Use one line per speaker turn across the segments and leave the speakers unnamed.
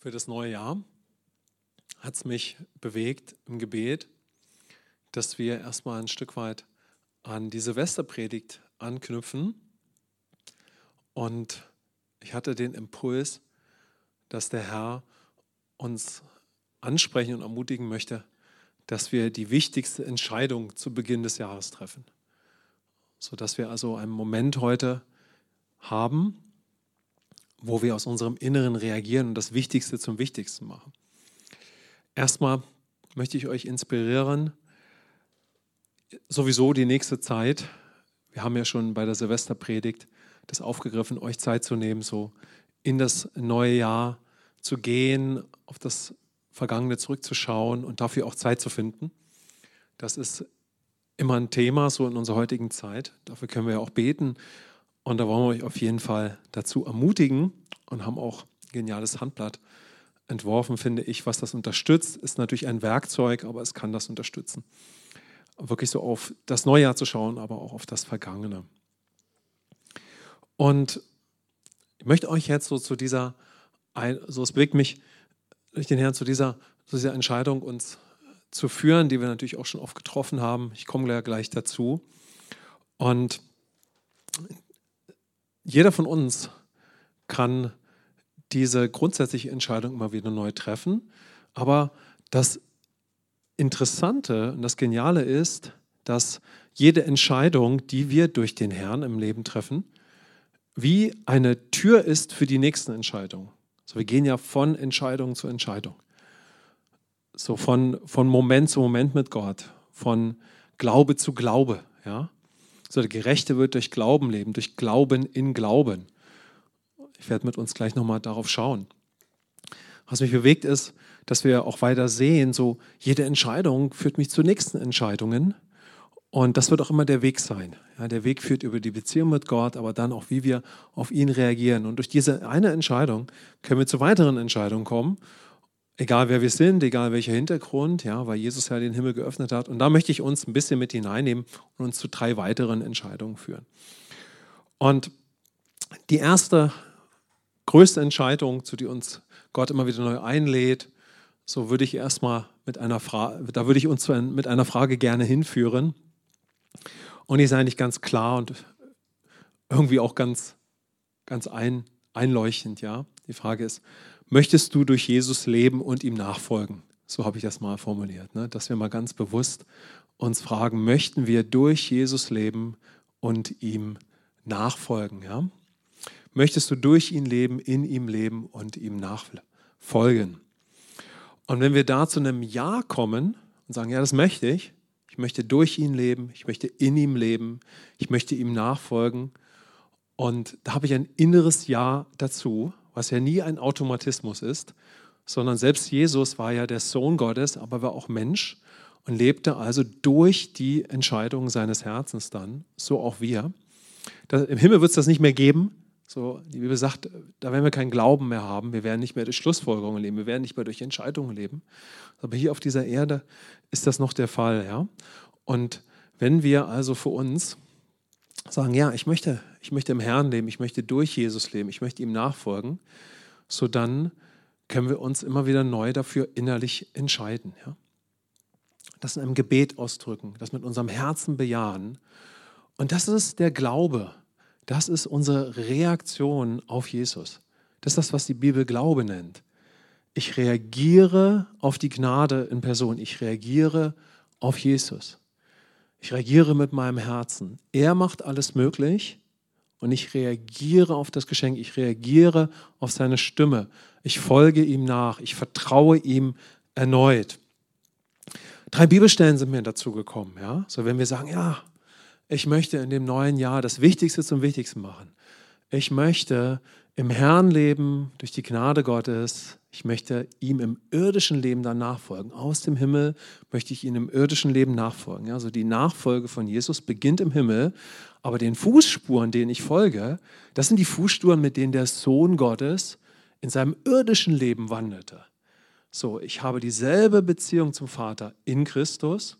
für das neue Jahr hat es mich bewegt im Gebet, dass wir erstmal ein Stück weit an die Silvesterpredigt anknüpfen. Und ich hatte den Impuls, dass der Herr uns ansprechen und ermutigen möchte, dass wir die wichtigste Entscheidung zu Beginn des Jahres treffen. Sodass wir also einen Moment heute haben, wo wir aus unserem Inneren reagieren und das Wichtigste zum Wichtigsten machen. Erstmal möchte ich euch inspirieren, sowieso die nächste Zeit, wir haben ja schon bei der Silvesterpredigt das aufgegriffen, euch Zeit zu nehmen, so in das neue Jahr zu gehen, auf das Vergangene zurückzuschauen und dafür auch Zeit zu finden. Das ist immer ein Thema so in unserer heutigen Zeit. Dafür können wir ja auch beten und da wollen wir euch auf jeden Fall dazu ermutigen und haben auch ein geniales Handblatt entworfen, finde ich, was das unterstützt. Ist natürlich ein Werkzeug, aber es kann das unterstützen. Wirklich so auf das Neujahr zu schauen, aber auch auf das Vergangene. Und ich möchte euch jetzt so zu dieser, so es bewegt mich durch den Herrn zu dieser, zu dieser Entscheidung, uns zu führen, die wir natürlich auch schon oft getroffen haben. Ich komme gleich dazu. Und jeder von uns kann diese grundsätzliche Entscheidung immer wieder neu treffen. Aber das Interessante und das Geniale ist, dass jede Entscheidung, die wir durch den Herrn im Leben treffen, wie eine Tür ist für die nächsten Entscheidungen. So, wir gehen ja von Entscheidung zu Entscheidung. So von, von Moment zu Moment mit Gott, von Glaube zu Glaube. Ja? So, der Gerechte wird durch Glauben leben, durch Glauben in Glauben. Ich werde mit uns gleich nochmal darauf schauen. Was mich bewegt ist, dass wir auch weiter sehen, so jede Entscheidung führt mich zu nächsten Entscheidungen. Und das wird auch immer der Weg sein. Ja, der Weg führt über die Beziehung mit Gott, aber dann auch, wie wir auf ihn reagieren. Und durch diese eine Entscheidung können wir zu weiteren Entscheidungen kommen egal wer wir sind, egal welcher Hintergrund, ja, weil Jesus ja den Himmel geöffnet hat. Und da möchte ich uns ein bisschen mit hineinnehmen und uns zu drei weiteren Entscheidungen führen. Und die erste größte Entscheidung, zu der uns Gott immer wieder neu einlädt, so würde ich erstmal mit einer Frage, da würde ich uns mit einer Frage gerne hinführen. Und die ist eigentlich ganz klar und irgendwie auch ganz, ganz ein, einleuchtend, ja. Die Frage ist, möchtest du durch Jesus leben und ihm nachfolgen? So habe ich das mal formuliert, ne? dass wir mal ganz bewusst uns fragen, möchten wir durch Jesus leben und ihm nachfolgen? Ja? Möchtest du durch ihn leben, in ihm leben und ihm nachfolgen? Und wenn wir da zu einem Ja kommen und sagen, ja, das möchte ich, ich möchte durch ihn leben, ich möchte in ihm leben, ich möchte ihm nachfolgen, und da habe ich ein inneres Ja dazu, was ja nie ein Automatismus ist, sondern selbst Jesus war ja der Sohn Gottes, aber war auch Mensch und lebte also durch die Entscheidungen seines Herzens dann, so auch wir. Das, Im Himmel wird es das nicht mehr geben. So, die Bibel sagt, da werden wir keinen Glauben mehr haben, wir werden nicht mehr durch Schlussfolgerungen leben, wir werden nicht mehr durch Entscheidungen leben. Aber hier auf dieser Erde ist das noch der Fall. Ja? Und wenn wir also für uns sagen, ja, ich möchte, ich möchte im Herrn leben, ich möchte durch Jesus leben, ich möchte ihm nachfolgen, so dann können wir uns immer wieder neu dafür innerlich entscheiden. Ja? Das in einem Gebet ausdrücken, das mit unserem Herzen bejahen. Und das ist der Glaube. Das ist unsere Reaktion auf Jesus. Das ist das, was die Bibel Glaube nennt. Ich reagiere auf die Gnade in Person. Ich reagiere auf Jesus. Ich reagiere mit meinem Herzen. Er macht alles möglich und ich reagiere auf das Geschenk. Ich reagiere auf seine Stimme. Ich folge ihm nach. Ich vertraue ihm erneut. Drei Bibelstellen sind mir dazu gekommen. Ja? So, wenn wir sagen, ja, ich möchte in dem neuen Jahr das Wichtigste zum Wichtigsten machen. Ich möchte im Herrn leben durch die Gnade Gottes. Ich möchte ihm im irdischen Leben dann nachfolgen. Aus dem Himmel möchte ich ihm im irdischen Leben nachfolgen. Also die Nachfolge von Jesus beginnt im Himmel, aber den Fußspuren, denen ich folge, das sind die Fußspuren, mit denen der Sohn Gottes in seinem irdischen Leben wandelte. So, ich habe dieselbe Beziehung zum Vater in Christus.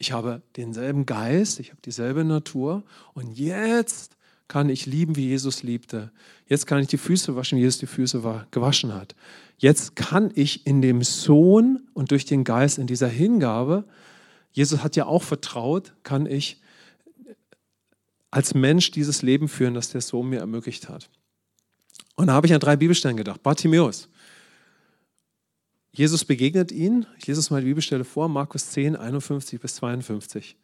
Ich habe denselben Geist, ich habe dieselbe Natur und jetzt kann ich lieben, wie Jesus liebte. Jetzt kann ich die Füße waschen, wie Jesus die Füße gewaschen hat. Jetzt kann ich in dem Sohn und durch den Geist in dieser Hingabe, Jesus hat ja auch vertraut, kann ich als Mensch dieses Leben führen, das der Sohn mir ermöglicht hat. Und da habe ich an drei Bibelstellen gedacht. Bartimäus. Jesus begegnet ihn. Ich lese es mal die Bibelstelle vor, Markus 10, 51 bis 52.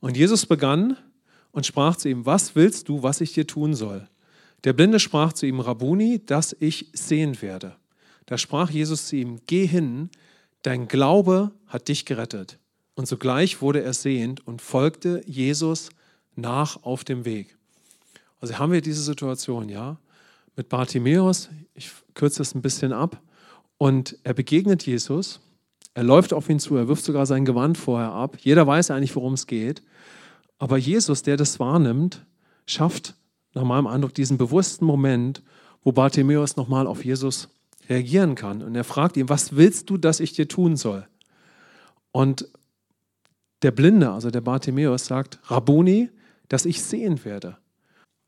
Und Jesus begann und sprach zu ihm, was willst du, was ich dir tun soll? Der Blinde sprach zu ihm, Rabuni, dass ich sehen werde. Da sprach Jesus zu ihm, geh hin, dein Glaube hat dich gerettet. Und sogleich wurde er sehend und folgte Jesus nach auf dem Weg. Also haben wir diese Situation, ja, mit Bartimäus, ich kürze es ein bisschen ab, und er begegnet Jesus, er läuft auf ihn zu, er wirft sogar sein Gewand vorher ab, jeder weiß eigentlich, worum es geht, aber Jesus, der das wahrnimmt, schafft nach meinem Eindruck diesen bewussten Moment, wo Bartimäus nochmal auf Jesus reagieren kann. Und er fragt ihn, was willst du, dass ich dir tun soll? Und der Blinde, also der Bartimäus, sagt, Rabuni, dass ich sehen werde.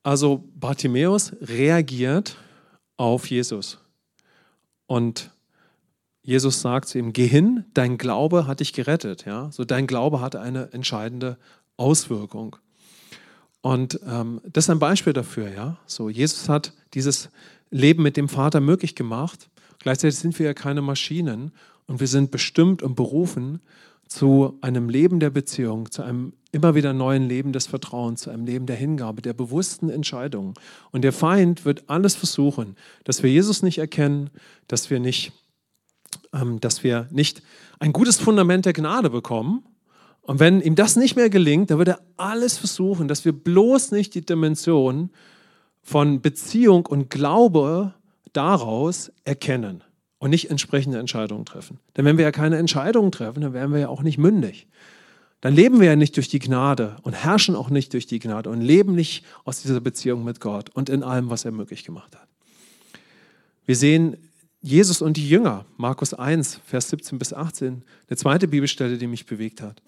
Also Bartimäus reagiert auf Jesus. Und Jesus sagt zu ihm, geh hin, dein Glaube hat dich gerettet. Ja? So dein Glaube hatte eine entscheidende Auswirkung. Und ähm, das ist ein Beispiel dafür. Ja? So, Jesus hat dieses Leben mit dem Vater möglich gemacht. Gleichzeitig sind wir ja keine Maschinen und wir sind bestimmt und berufen zu einem Leben der Beziehung, zu einem immer wieder neuen Leben des Vertrauens, zu einem Leben der Hingabe, der bewussten Entscheidungen. Und der Feind wird alles versuchen, dass wir Jesus nicht erkennen, dass wir nicht, dass wir nicht ein gutes Fundament der Gnade bekommen. Und wenn ihm das nicht mehr gelingt, dann wird er alles versuchen, dass wir bloß nicht die Dimension von Beziehung und Glaube daraus erkennen und nicht entsprechende Entscheidungen treffen. Denn wenn wir ja keine Entscheidungen treffen, dann wären wir ja auch nicht mündig. Dann leben wir ja nicht durch die Gnade und herrschen auch nicht durch die Gnade und leben nicht aus dieser Beziehung mit Gott und in allem, was er möglich gemacht hat. Wir sehen Jesus und die Jünger, Markus 1, Vers 17 bis 18, eine zweite Bibelstelle, die mich bewegt hat.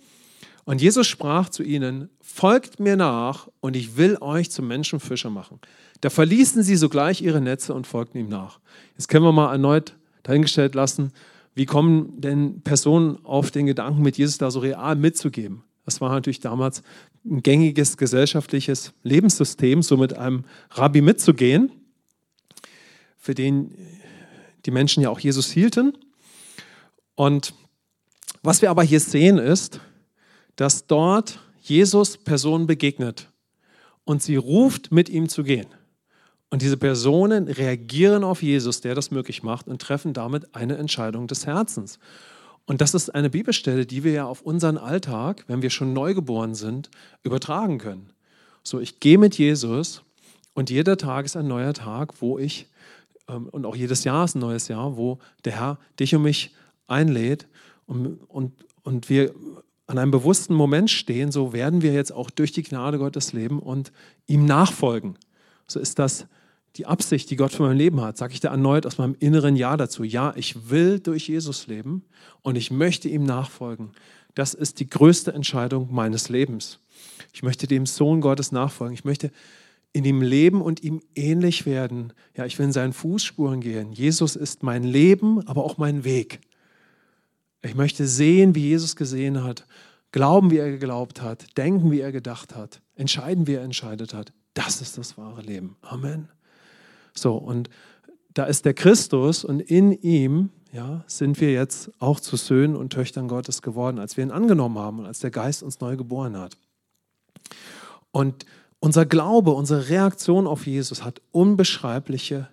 Und Jesus sprach zu ihnen, folgt mir nach und ich will euch zum Menschenfischer machen. Da verließen sie sogleich ihre Netze und folgten ihm nach. Jetzt können wir mal erneut dahingestellt lassen, wie kommen denn Personen auf den Gedanken, mit Jesus da so real mitzugeben? Das war natürlich damals ein gängiges gesellschaftliches Lebenssystem, so mit einem Rabbi mitzugehen, für den die Menschen ja auch Jesus hielten. Und was wir aber hier sehen ist, dass dort Jesus Personen begegnet und sie ruft, mit ihm zu gehen. Und diese Personen reagieren auf Jesus, der das möglich macht, und treffen damit eine Entscheidung des Herzens. Und das ist eine Bibelstelle, die wir ja auf unseren Alltag, wenn wir schon neugeboren sind, übertragen können. So, ich gehe mit Jesus und jeder Tag ist ein neuer Tag, wo ich, und auch jedes Jahr ist ein neues Jahr, wo der Herr dich und mich einlädt und, und, und wir an einem bewussten Moment stehen, so werden wir jetzt auch durch die Gnade Gottes leben und ihm nachfolgen. So ist das die Absicht, die Gott für mein Leben hat, sage ich da erneut aus meinem inneren Ja dazu. Ja, ich will durch Jesus leben und ich möchte ihm nachfolgen. Das ist die größte Entscheidung meines Lebens. Ich möchte dem Sohn Gottes nachfolgen. Ich möchte in ihm leben und ihm ähnlich werden. Ja, ich will in seinen Fußspuren gehen. Jesus ist mein Leben, aber auch mein Weg. Ich möchte sehen, wie Jesus gesehen hat, glauben, wie er geglaubt hat, denken, wie er gedacht hat, entscheiden, wie er entscheidet hat. Das ist das wahre Leben. Amen. So, und da ist der Christus und in ihm ja, sind wir jetzt auch zu Söhnen und Töchtern Gottes geworden, als wir ihn angenommen haben und als der Geist uns neu geboren hat. Und unser Glaube, unsere Reaktion auf Jesus hat unbeschreibliche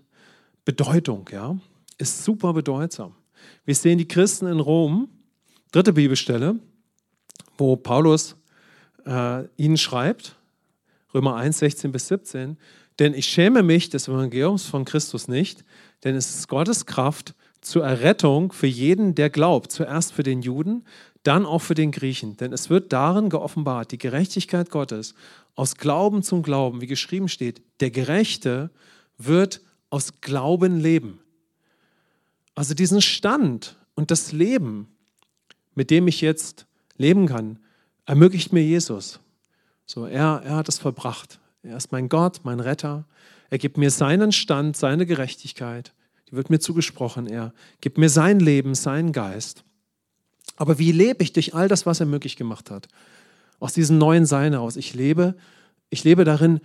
Bedeutung, ja, ist super bedeutsam. Wir sehen die Christen in Rom, dritte Bibelstelle, wo Paulus äh, ihnen schreibt, Römer 1, 16 bis 17, denn ich schäme mich des Evangeliums von Christus nicht, denn es ist Gottes Kraft zur Errettung für jeden, der glaubt. Zuerst für den Juden, dann auch für den Griechen. Denn es wird darin geoffenbart, die Gerechtigkeit Gottes aus Glauben zum Glauben, wie geschrieben steht, der Gerechte wird aus Glauben leben. Also diesen Stand und das Leben, mit dem ich jetzt leben kann, ermöglicht mir Jesus. So, er, er hat es verbracht. Er ist mein Gott, mein Retter. Er gibt mir seinen Stand, seine Gerechtigkeit. Die wird mir zugesprochen. Er gibt mir sein Leben, seinen Geist. Aber wie lebe ich durch all das, was er möglich gemacht hat? Aus diesem neuen Sein heraus. Ich lebe, ich lebe darin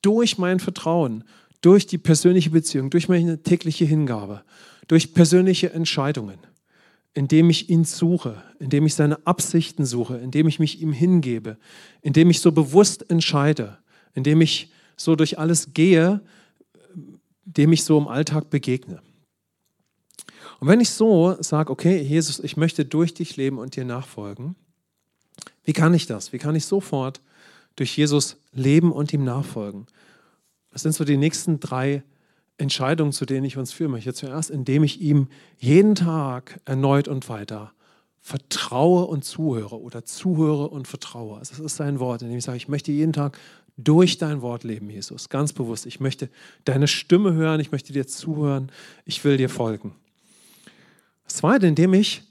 durch mein Vertrauen, durch die persönliche Beziehung, durch meine tägliche Hingabe, durch persönliche Entscheidungen, indem ich ihn suche, indem ich seine Absichten suche, indem ich mich ihm hingebe, indem ich so bewusst entscheide, indem ich so durch alles gehe, dem ich so im Alltag begegne. Und wenn ich so sage, okay, Jesus, ich möchte durch dich leben und dir nachfolgen, wie kann ich das? Wie kann ich sofort durch Jesus leben und ihm nachfolgen? Das sind so die nächsten drei Entscheidungen, zu denen ich uns führen möchte. Zuerst, indem ich ihm jeden Tag erneut und weiter vertraue und zuhöre oder zuhöre und vertraue. Also das ist sein Wort, indem ich sage, ich möchte jeden Tag durch dein Wort leben, Jesus. Ganz bewusst. Ich möchte deine Stimme hören, ich möchte dir zuhören, ich will dir folgen. Zweite, indem ich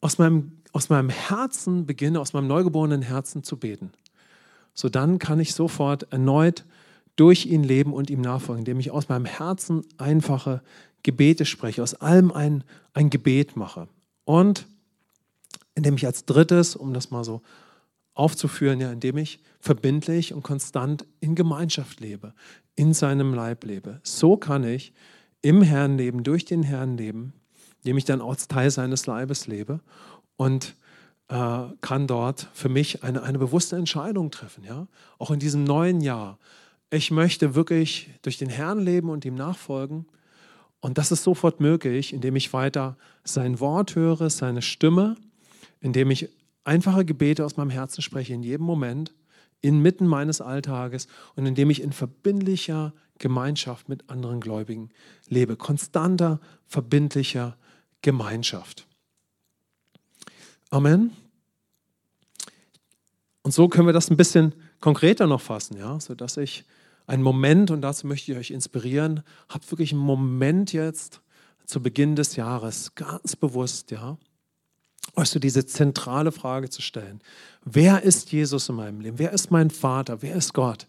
aus meinem, aus meinem Herzen beginne, aus meinem neugeborenen Herzen zu beten. So dann kann ich sofort erneut durch ihn leben und ihm nachfolgen, indem ich aus meinem Herzen einfache Gebete spreche, aus allem ein, ein Gebet mache. Und indem ich als drittes, um das mal so aufzuführen, ja, indem ich verbindlich und konstant in Gemeinschaft lebe, in seinem Leib lebe. So kann ich im Herrn leben, durch den Herrn leben, indem ich dann als Teil seines Leibes lebe und äh, kann dort für mich eine, eine bewusste Entscheidung treffen. Ja? Auch in diesem neuen Jahr ich möchte wirklich durch den Herrn leben und ihm nachfolgen. Und das ist sofort möglich, indem ich weiter sein Wort höre, seine Stimme, indem ich einfache Gebete aus meinem Herzen spreche in jedem Moment, inmitten meines Alltages und indem ich in verbindlicher Gemeinschaft mit anderen Gläubigen lebe. Konstanter, verbindlicher Gemeinschaft. Amen. Und so können wir das ein bisschen konkreter noch fassen, ja, sodass ich einen Moment, und dazu möchte ich euch inspirieren, habt wirklich einen Moment jetzt zu Beginn des Jahres, ganz bewusst, ja, euch so diese zentrale Frage zu stellen. Wer ist Jesus in meinem Leben? Wer ist mein Vater? Wer ist Gott?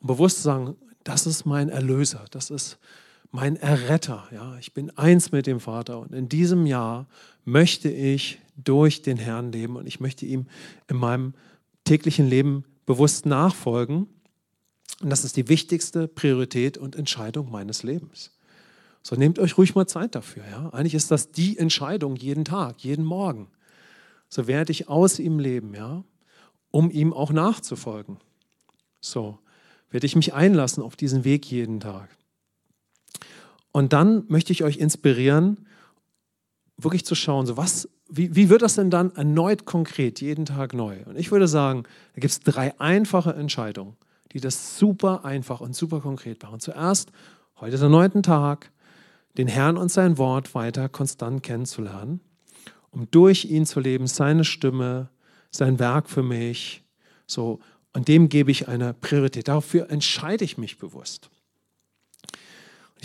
Und bewusst zu sagen, das ist mein Erlöser, das ist mein Erretter. Ja, ich bin eins mit dem Vater und in diesem Jahr möchte ich durch den Herrn leben und ich möchte ihm in meinem täglichen Leben bewusst nachfolgen und das ist die wichtigste Priorität und Entscheidung meines Lebens. So nehmt euch ruhig mal Zeit dafür. Ja? Eigentlich ist das die Entscheidung jeden Tag, jeden Morgen. So werde ich aus ihm leben, ja, um ihm auch nachzufolgen. So werde ich mich einlassen auf diesen Weg jeden Tag. Und dann möchte ich euch inspirieren, wirklich zu schauen, so was, wie, wie wird das denn dann erneut konkret, jeden Tag neu? Und ich würde sagen, da gibt es drei einfache Entscheidungen die das super einfach und super konkret machen. Zuerst, heute ist der neunte Tag, den Herrn und sein Wort weiter konstant kennenzulernen, um durch ihn zu leben, seine Stimme, sein Werk für mich. So, und dem gebe ich eine Priorität. Dafür entscheide ich mich bewusst.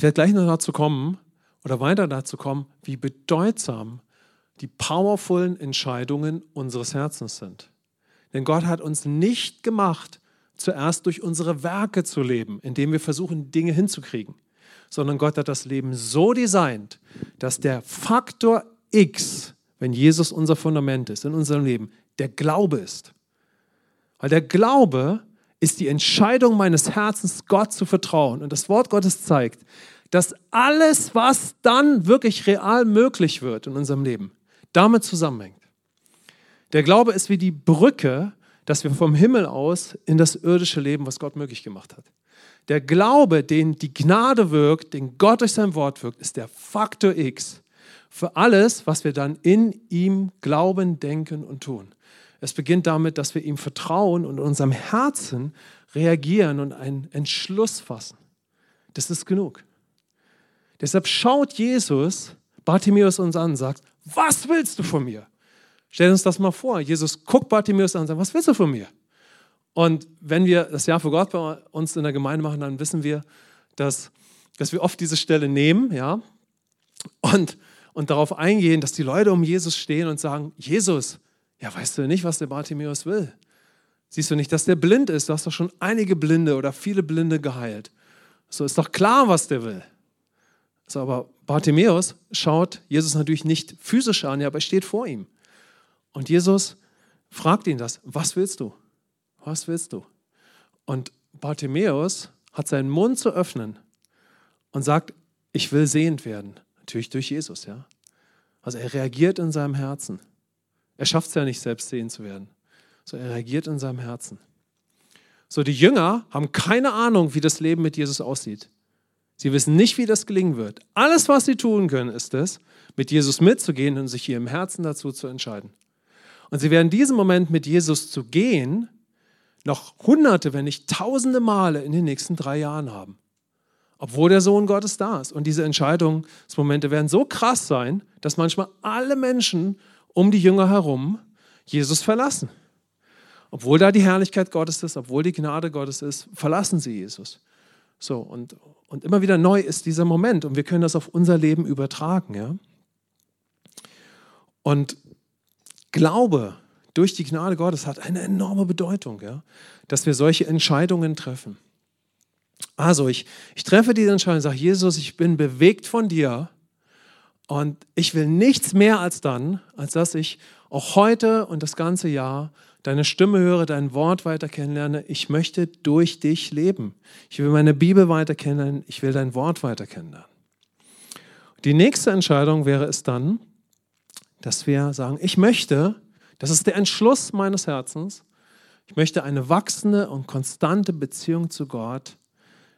Ich werde gleich noch dazu kommen oder weiter dazu kommen, wie bedeutsam die powervollen Entscheidungen unseres Herzens sind. Denn Gott hat uns nicht gemacht, zuerst durch unsere Werke zu leben, indem wir versuchen, Dinge hinzukriegen, sondern Gott hat das Leben so designt, dass der Faktor X, wenn Jesus unser Fundament ist in unserem Leben, der Glaube ist. Weil der Glaube ist die Entscheidung meines Herzens, Gott zu vertrauen. Und das Wort Gottes zeigt, dass alles, was dann wirklich real möglich wird in unserem Leben, damit zusammenhängt. Der Glaube ist wie die Brücke, dass wir vom Himmel aus in das irdische Leben, was Gott möglich gemacht hat. Der Glaube, den die Gnade wirkt, den Gott durch sein Wort wirkt, ist der Faktor X für alles, was wir dann in ihm glauben, denken und tun. Es beginnt damit, dass wir ihm vertrauen und in unserem Herzen reagieren und einen Entschluss fassen. Das ist genug. Deshalb schaut Jesus Bartimäus uns an und sagt, was willst du von mir? Stell uns das mal vor. Jesus guckt Bartimäus an und sagt, was willst du von mir? Und wenn wir das Jahr für Gott bei uns in der Gemeinde machen, dann wissen wir, dass, dass wir oft diese Stelle nehmen, ja, und, und darauf eingehen, dass die Leute um Jesus stehen und sagen, Jesus, ja, weißt du nicht, was der Bartimäus will? Siehst du nicht, dass der blind ist? Du hast doch schon einige Blinde oder viele Blinde geheilt. So ist doch klar, was der will. So, aber Bartimäus schaut Jesus natürlich nicht physisch an, aber er steht vor ihm. Und Jesus fragt ihn das: Was willst du? Was willst du? Und Bartimäus hat seinen Mund zu öffnen und sagt: Ich will sehend werden. Natürlich durch Jesus, ja. Also er reagiert in seinem Herzen. Er schafft es ja nicht, selbst sehend zu werden. So, er reagiert in seinem Herzen. So, die Jünger haben keine Ahnung, wie das Leben mit Jesus aussieht. Sie wissen nicht, wie das gelingen wird. Alles, was sie tun können, ist es, mit Jesus mitzugehen und sich hier im Herzen dazu zu entscheiden. Und sie werden diesen Moment mit Jesus zu gehen, noch hunderte, wenn nicht tausende Male in den nächsten drei Jahren haben. Obwohl der Sohn Gottes da ist. Und diese Entscheidungsmomente werden so krass sein, dass manchmal alle Menschen um die Jünger herum Jesus verlassen. Obwohl da die Herrlichkeit Gottes ist, obwohl die Gnade Gottes ist, verlassen sie Jesus. So, und, und immer wieder neu ist dieser Moment und wir können das auf unser Leben übertragen. Ja? Und Glaube durch die Gnade Gottes hat eine enorme Bedeutung, ja? dass wir solche Entscheidungen treffen. Also ich, ich treffe diese Entscheidung und sage, Jesus, ich bin bewegt von dir und ich will nichts mehr als dann, als dass ich auch heute und das ganze Jahr deine Stimme höre, dein Wort weiter kennenlerne. Ich möchte durch dich leben. Ich will meine Bibel weiter kennenlernen. Ich will dein Wort weiter kennenlernen. Die nächste Entscheidung wäre es dann, dass wir sagen, ich möchte, das ist der Entschluss meines Herzens, ich möchte eine wachsende und konstante Beziehung zu Gott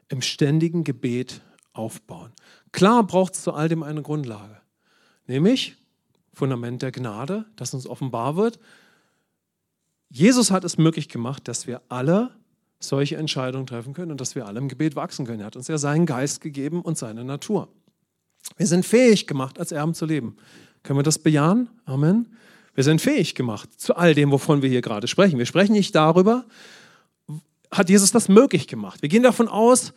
im ständigen Gebet aufbauen. Klar braucht es zu all dem eine Grundlage. Nämlich Fundament der Gnade, das uns offenbar wird. Jesus hat es möglich gemacht, dass wir alle solche Entscheidungen treffen können und dass wir alle im Gebet wachsen können. Er hat uns ja seinen Geist gegeben und seine Natur. Wir sind fähig gemacht, als Erben zu leben. Können wir das bejahen? Amen. Wir sind fähig gemacht zu all dem, wovon wir hier gerade sprechen. Wir sprechen nicht darüber, hat Jesus das möglich gemacht. Wir gehen davon aus,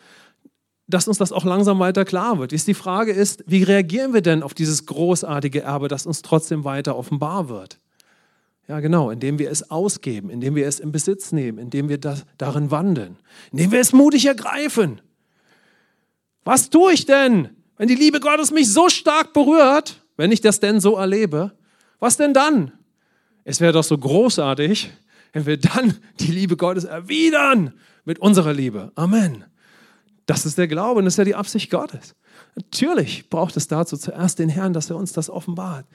dass uns das auch langsam weiter klar wird. Die Frage ist, wie reagieren wir denn auf dieses großartige Erbe, das uns trotzdem weiter offenbar wird? Ja, genau, indem wir es ausgeben, indem wir es in Besitz nehmen, indem wir das, darin wandeln, indem wir es mutig ergreifen. Was tue ich denn, wenn die Liebe Gottes mich so stark berührt, wenn ich das denn so erlebe? Was denn dann? Es wäre doch so großartig, wenn wir dann die Liebe Gottes erwidern mit unserer Liebe. Amen. Das ist der Glaube und das ist ja die Absicht Gottes. Natürlich braucht es dazu zuerst den Herrn, dass er uns das offenbart.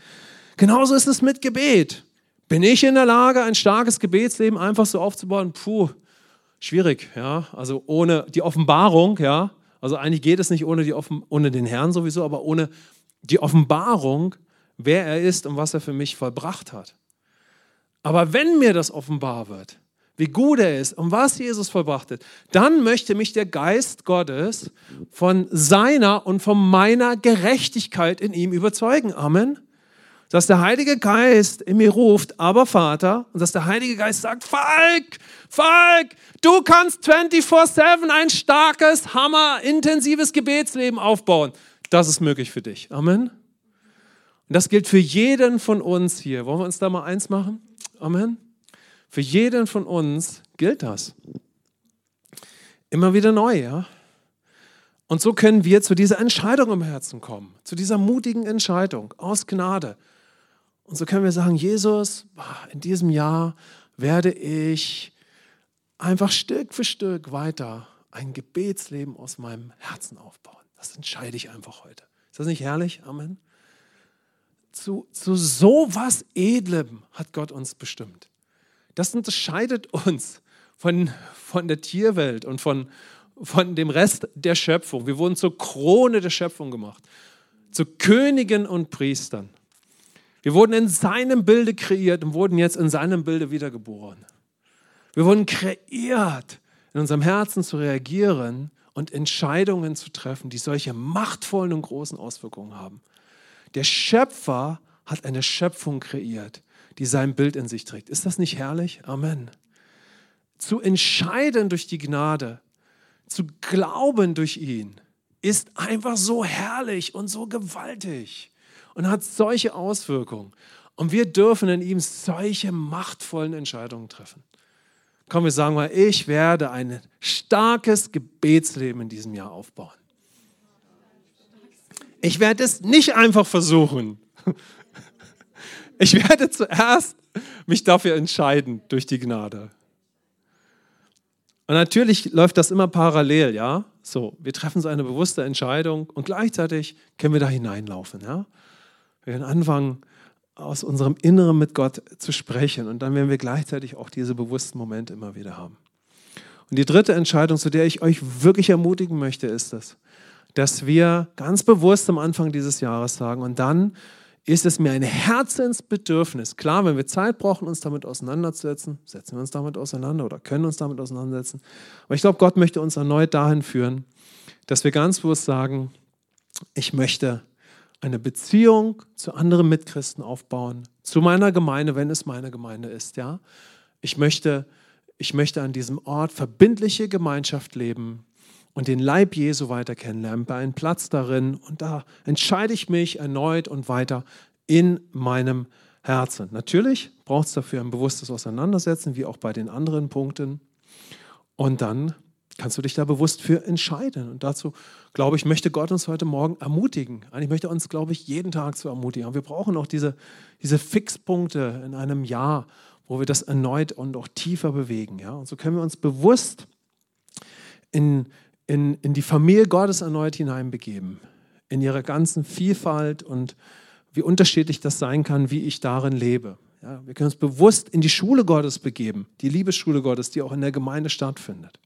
Genauso ist es mit Gebet. Bin ich in der Lage, ein starkes Gebetsleben einfach so aufzubauen? Puh, schwierig, ja. Also ohne die Offenbarung, ja. Also eigentlich geht es nicht ohne, die Offen ohne den Herrn sowieso, aber ohne die Offenbarung, wer er ist und was er für mich vollbracht hat. Aber wenn mir das offenbar wird, wie gut er ist und was Jesus vollbracht hat, dann möchte mich der Geist Gottes von seiner und von meiner Gerechtigkeit in ihm überzeugen. Amen. Dass der Heilige Geist in mir ruft, aber Vater, und dass der Heilige Geist sagt, Falk, Falk, du kannst 24-7 ein starkes, hammerintensives Gebetsleben aufbauen. Das ist möglich für dich. Amen. Und das gilt für jeden von uns hier. Wollen wir uns da mal eins machen? Amen. Für jeden von uns gilt das. Immer wieder neu, ja. Und so können wir zu dieser Entscheidung im Herzen kommen, zu dieser mutigen Entscheidung aus Gnade. Und so können wir sagen, Jesus, in diesem Jahr werde ich einfach Stück für Stück weiter ein Gebetsleben aus meinem Herzen aufbauen. Das entscheide ich einfach heute. Ist das nicht herrlich? Amen. Zu, zu so was Edlem hat Gott uns bestimmt. Das unterscheidet uns von, von der Tierwelt und von, von dem Rest der Schöpfung. Wir wurden zur Krone der Schöpfung gemacht, zu Königen und Priestern. Wir wurden in seinem Bilde kreiert und wurden jetzt in seinem Bilde wiedergeboren. Wir wurden kreiert, in unserem Herzen zu reagieren und Entscheidungen zu treffen, die solche machtvollen und großen Auswirkungen haben. Der Schöpfer hat eine Schöpfung kreiert, die sein Bild in sich trägt. Ist das nicht herrlich? Amen. Zu entscheiden durch die Gnade, zu glauben durch ihn, ist einfach so herrlich und so gewaltig und hat solche Auswirkungen. Und wir dürfen in ihm solche machtvollen Entscheidungen treffen. Komm, wir sagen mal, ich werde ein starkes Gebetsleben in diesem Jahr aufbauen. Ich werde es nicht einfach versuchen. Ich werde zuerst mich dafür entscheiden durch die Gnade. Und natürlich läuft das immer parallel, ja. So, wir treffen so eine bewusste Entscheidung und gleichzeitig können wir da hineinlaufen, ja. Wir werden anfangen, aus unserem Inneren mit Gott zu sprechen und dann werden wir gleichzeitig auch diese bewussten Momente immer wieder haben. Und die dritte Entscheidung, zu der ich euch wirklich ermutigen möchte, ist das, dass wir ganz bewusst am Anfang dieses Jahres sagen und dann ist es mir ein Herzensbedürfnis. Klar, wenn wir Zeit brauchen, uns damit auseinanderzusetzen, setzen wir uns damit auseinander oder können uns damit auseinandersetzen. Aber ich glaube, Gott möchte uns erneut dahin führen, dass wir ganz bewusst sagen, ich möchte eine Beziehung zu anderen Mitchristen aufbauen, zu meiner Gemeinde, wenn es meine Gemeinde ist. Ja? Ich, möchte, ich möchte an diesem Ort verbindliche Gemeinschaft leben und den Leib Jesu weiter kennenlernen, bei einem Platz darin. Und da entscheide ich mich erneut und weiter in meinem Herzen. Natürlich braucht es dafür ein bewusstes Auseinandersetzen, wie auch bei den anderen Punkten. Und dann kannst du dich da bewusst für entscheiden. Und dazu, glaube ich, möchte Gott uns heute Morgen ermutigen. Eigentlich möchte uns, glaube ich, jeden Tag zu ermutigen. Aber wir brauchen auch diese, diese Fixpunkte in einem Jahr, wo wir das erneut und auch tiefer bewegen. Ja? Und so können wir uns bewusst in, in, in die Familie Gottes erneut hineinbegeben. In ihrer ganzen Vielfalt und wie unterschiedlich das sein kann, wie ich darin lebe. Ja, wir können uns bewusst in die Schule Gottes begeben, die Liebesschule Gottes, die auch in der Gemeinde stattfindet.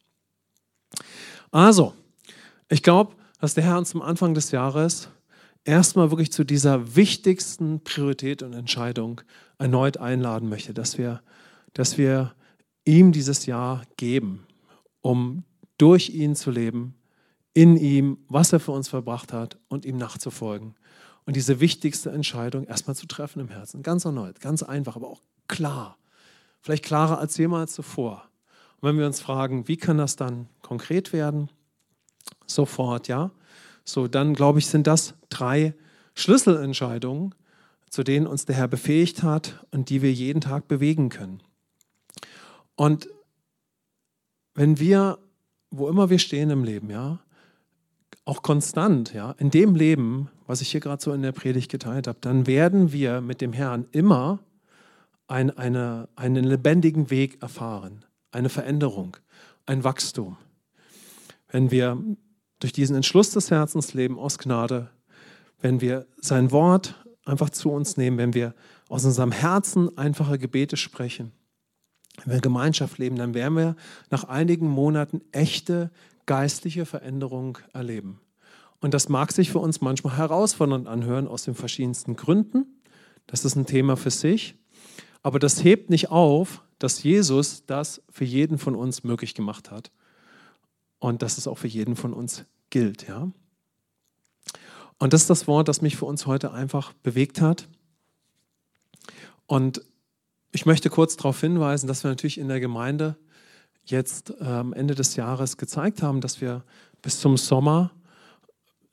Also, ich glaube, dass der Herr uns zum Anfang des Jahres erstmal wirklich zu dieser wichtigsten Priorität und Entscheidung erneut einladen möchte, dass wir, dass wir ihm dieses Jahr geben, um durch ihn zu leben, in ihm, was er für uns verbracht hat und ihm nachzufolgen. Und diese wichtigste Entscheidung erstmal zu treffen im Herzen. Ganz erneut, ganz einfach, aber auch klar. Vielleicht klarer als jemals zuvor. Und wenn wir uns fragen, wie kann das dann konkret werden? Sofort, ja. So, dann glaube ich, sind das drei Schlüsselentscheidungen, zu denen uns der Herr befähigt hat und die wir jeden Tag bewegen können. Und wenn wir, wo immer wir stehen im Leben, ja, auch konstant, ja, in dem Leben, was ich hier gerade so in der Predigt geteilt habe, dann werden wir mit dem Herrn immer ein, eine, einen lebendigen Weg erfahren eine Veränderung, ein Wachstum. Wenn wir durch diesen Entschluss des Herzens leben aus Gnade, wenn wir sein Wort einfach zu uns nehmen, wenn wir aus unserem Herzen einfache Gebete sprechen, wenn wir Gemeinschaft leben, dann werden wir nach einigen Monaten echte geistliche Veränderung erleben. Und das mag sich für uns manchmal herausfordernd anhören aus den verschiedensten Gründen. Das ist ein Thema für sich. Aber das hebt nicht auf, dass Jesus das für jeden von uns möglich gemacht hat und dass es auch für jeden von uns gilt. Ja? Und das ist das Wort, das mich für uns heute einfach bewegt hat. Und ich möchte kurz darauf hinweisen, dass wir natürlich in der Gemeinde jetzt äh, am Ende des Jahres gezeigt haben, dass wir bis zum Sommer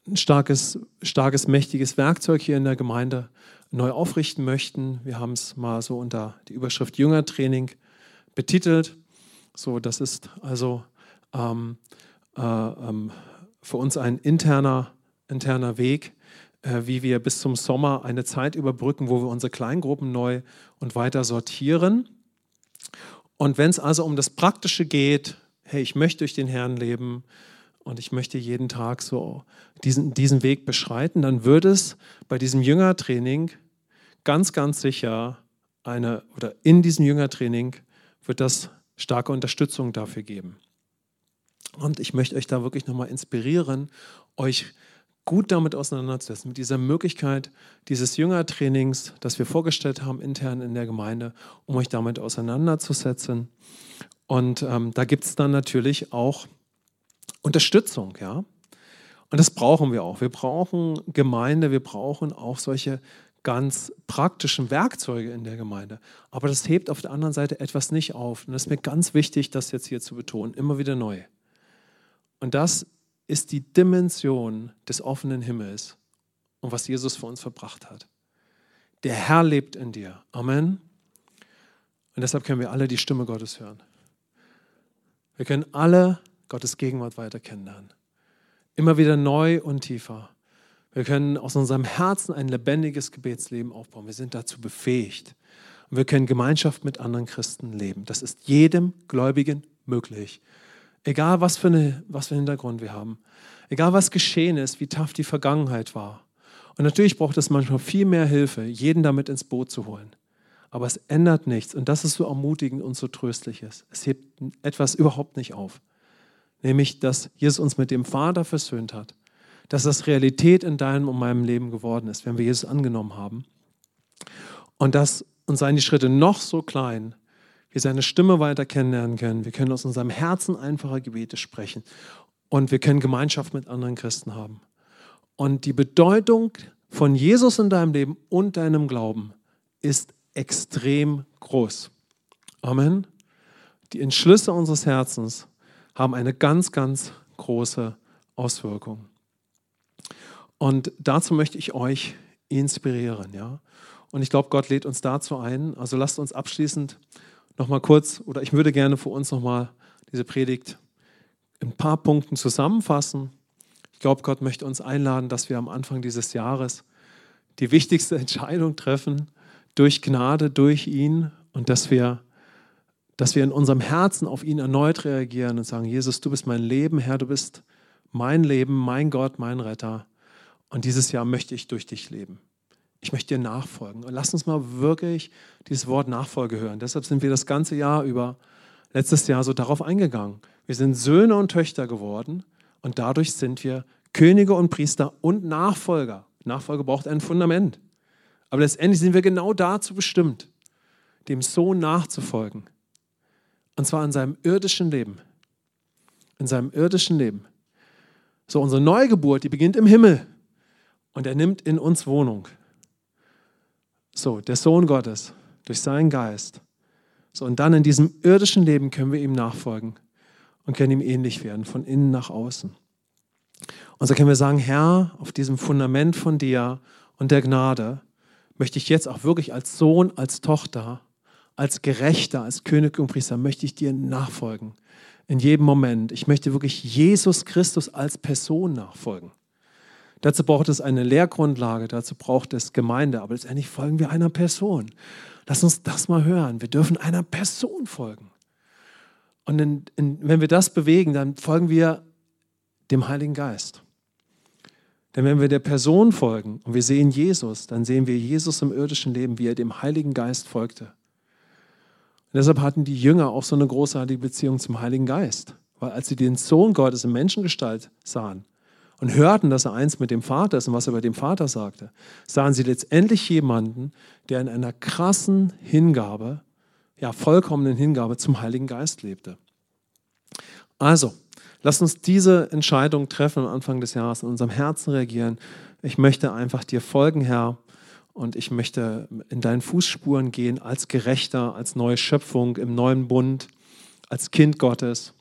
ein starkes, starkes, mächtiges Werkzeug hier in der Gemeinde neu aufrichten möchten. Wir haben es mal so unter die Überschrift Jüngertraining betitelt. So, das ist also ähm, äh, ähm, für uns ein interner, interner Weg, wie wir bis zum Sommer eine Zeit überbrücken, wo wir unsere Kleingruppen neu und weiter sortieren. Und wenn es also um das Praktische geht, hey, ich möchte durch den Herrn leben und ich möchte jeden Tag so diesen, diesen Weg beschreiten, dann würde es bei diesem Jüngertraining ganz, ganz sicher eine, oder in diesem Jüngertraining wird das starke Unterstützung dafür geben. Und ich möchte euch da wirklich nochmal inspirieren, euch gut damit auseinanderzusetzen, mit dieser Möglichkeit dieses Jüngertrainings, das wir vorgestellt haben intern in der Gemeinde, um euch damit auseinanderzusetzen. Und ähm, da gibt es dann natürlich auch Unterstützung, ja. Und das brauchen wir auch. Wir brauchen Gemeinde, wir brauchen auch solche ganz praktischen Werkzeuge in der Gemeinde. Aber das hebt auf der anderen Seite etwas nicht auf. Und das ist mir ganz wichtig, das jetzt hier zu betonen, immer wieder neu. Und das ist die Dimension des offenen Himmels und was Jesus für uns verbracht hat. Der Herr lebt in dir. Amen. Und deshalb können wir alle die Stimme Gottes hören. Wir können alle Gottes Gegenwart weiter kennenlernen. Immer wieder neu und tiefer. Wir können aus unserem Herzen ein lebendiges Gebetsleben aufbauen. Wir sind dazu befähigt. Und wir können Gemeinschaft mit anderen Christen leben. Das ist jedem Gläubigen möglich. Egal, was für, eine, was für einen Hintergrund wir haben. Egal, was geschehen ist, wie tough die Vergangenheit war. Und natürlich braucht es manchmal viel mehr Hilfe, jeden damit ins Boot zu holen. Aber es ändert nichts. Und das ist so ermutigend und so tröstlich ist. Es hebt etwas überhaupt nicht auf. Nämlich, dass Jesus uns mit dem Vater versöhnt hat. Dass das Realität in deinem und meinem Leben geworden ist, wenn wir Jesus angenommen haben. Und dass uns seien die Schritte noch so klein, wir seine Stimme weiter kennenlernen können. Wir können aus unserem Herzen einfache Gebete sprechen. Und wir können Gemeinschaft mit anderen Christen haben. Und die Bedeutung von Jesus in deinem Leben und deinem Glauben ist extrem groß. Amen. Die Entschlüsse unseres Herzens haben eine ganz, ganz große Auswirkung. Und dazu möchte ich euch inspirieren. Ja? Und ich glaube, Gott lädt uns dazu ein. Also lasst uns abschließend nochmal kurz, oder ich würde gerne für uns nochmal diese Predigt in ein paar Punkten zusammenfassen. Ich glaube, Gott möchte uns einladen, dass wir am Anfang dieses Jahres die wichtigste Entscheidung treffen, durch Gnade, durch ihn und dass wir, dass wir in unserem Herzen auf ihn erneut reagieren und sagen, Jesus, du bist mein Leben, Herr, du bist mein Leben, mein Gott, mein Retter. Und dieses Jahr möchte ich durch dich leben. Ich möchte dir nachfolgen. Und lass uns mal wirklich dieses Wort Nachfolge hören. Deshalb sind wir das ganze Jahr über, letztes Jahr so darauf eingegangen. Wir sind Söhne und Töchter geworden und dadurch sind wir Könige und Priester und Nachfolger. Nachfolge braucht ein Fundament. Aber letztendlich sind wir genau dazu bestimmt, dem Sohn nachzufolgen. Und zwar in seinem irdischen Leben. In seinem irdischen Leben. So, unsere Neugeburt, die beginnt im Himmel. Und er nimmt in uns Wohnung. So, der Sohn Gottes, durch seinen Geist. So, und dann in diesem irdischen Leben können wir ihm nachfolgen und können ihm ähnlich werden, von innen nach außen. Und so können wir sagen, Herr, auf diesem Fundament von dir und der Gnade, möchte ich jetzt auch wirklich als Sohn, als Tochter, als Gerechter, als König und Priester, möchte ich dir nachfolgen. In jedem Moment. Ich möchte wirklich Jesus Christus als Person nachfolgen. Dazu braucht es eine Lehrgrundlage, dazu braucht es Gemeinde, aber letztendlich folgen wir einer Person. Lass uns das mal hören. Wir dürfen einer Person folgen. Und in, in, wenn wir das bewegen, dann folgen wir dem Heiligen Geist. Denn wenn wir der Person folgen und wir sehen Jesus, dann sehen wir Jesus im irdischen Leben, wie er dem Heiligen Geist folgte. Und deshalb hatten die Jünger auch so eine großartige Beziehung zum Heiligen Geist. Weil als sie den Sohn Gottes in Menschengestalt sahen und hörten, dass er eins mit dem Vater ist und was er bei dem Vater sagte, sahen sie letztendlich jemanden, der in einer krassen Hingabe, ja vollkommenen Hingabe zum Heiligen Geist lebte. Also, Lass uns diese Entscheidung treffen am Anfang des Jahres, in unserem Herzen reagieren. Ich möchte einfach dir folgen, Herr, und ich möchte in deinen Fußspuren gehen als Gerechter, als neue Schöpfung im neuen Bund, als Kind Gottes.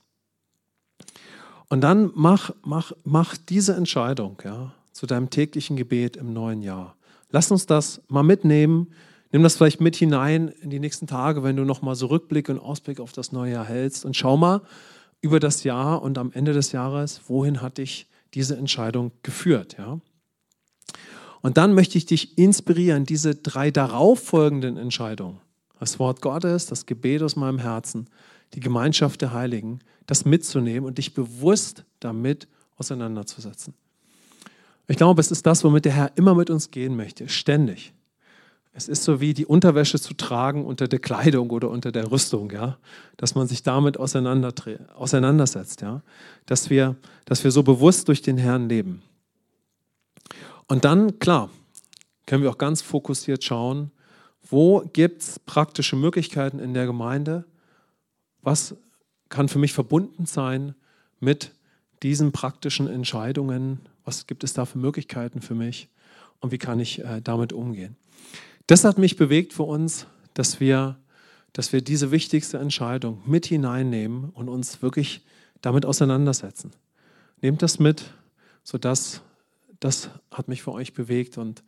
Und dann mach, mach, mach diese Entscheidung ja, zu deinem täglichen Gebet im neuen Jahr. Lass uns das mal mitnehmen. Nimm das vielleicht mit hinein in die nächsten Tage, wenn du nochmal so Rückblick und Ausblick auf das neue Jahr hältst. Und schau mal, über das Jahr und am Ende des Jahres, wohin hat dich diese Entscheidung geführt? Ja? Und dann möchte ich dich inspirieren, diese drei darauffolgenden Entscheidungen, das Wort Gottes, das Gebet aus meinem Herzen, die Gemeinschaft der Heiligen, das mitzunehmen und dich bewusst damit auseinanderzusetzen. Ich glaube, es ist das, womit der Herr immer mit uns gehen möchte, ständig. Es ist so wie die Unterwäsche zu tragen unter der Kleidung oder unter der Rüstung, ja, dass man sich damit auseinandersetzt, ja, dass wir, dass wir so bewusst durch den Herrn leben. Und dann, klar, können wir auch ganz fokussiert schauen, wo gibt es praktische Möglichkeiten in der Gemeinde, was kann für mich verbunden sein mit diesen praktischen Entscheidungen, was gibt es da für Möglichkeiten für mich und wie kann ich äh, damit umgehen. Das hat mich bewegt für uns, dass wir, dass wir diese wichtigste Entscheidung mit hineinnehmen und uns wirklich damit auseinandersetzen. Nehmt das mit, sodass das hat mich für euch bewegt und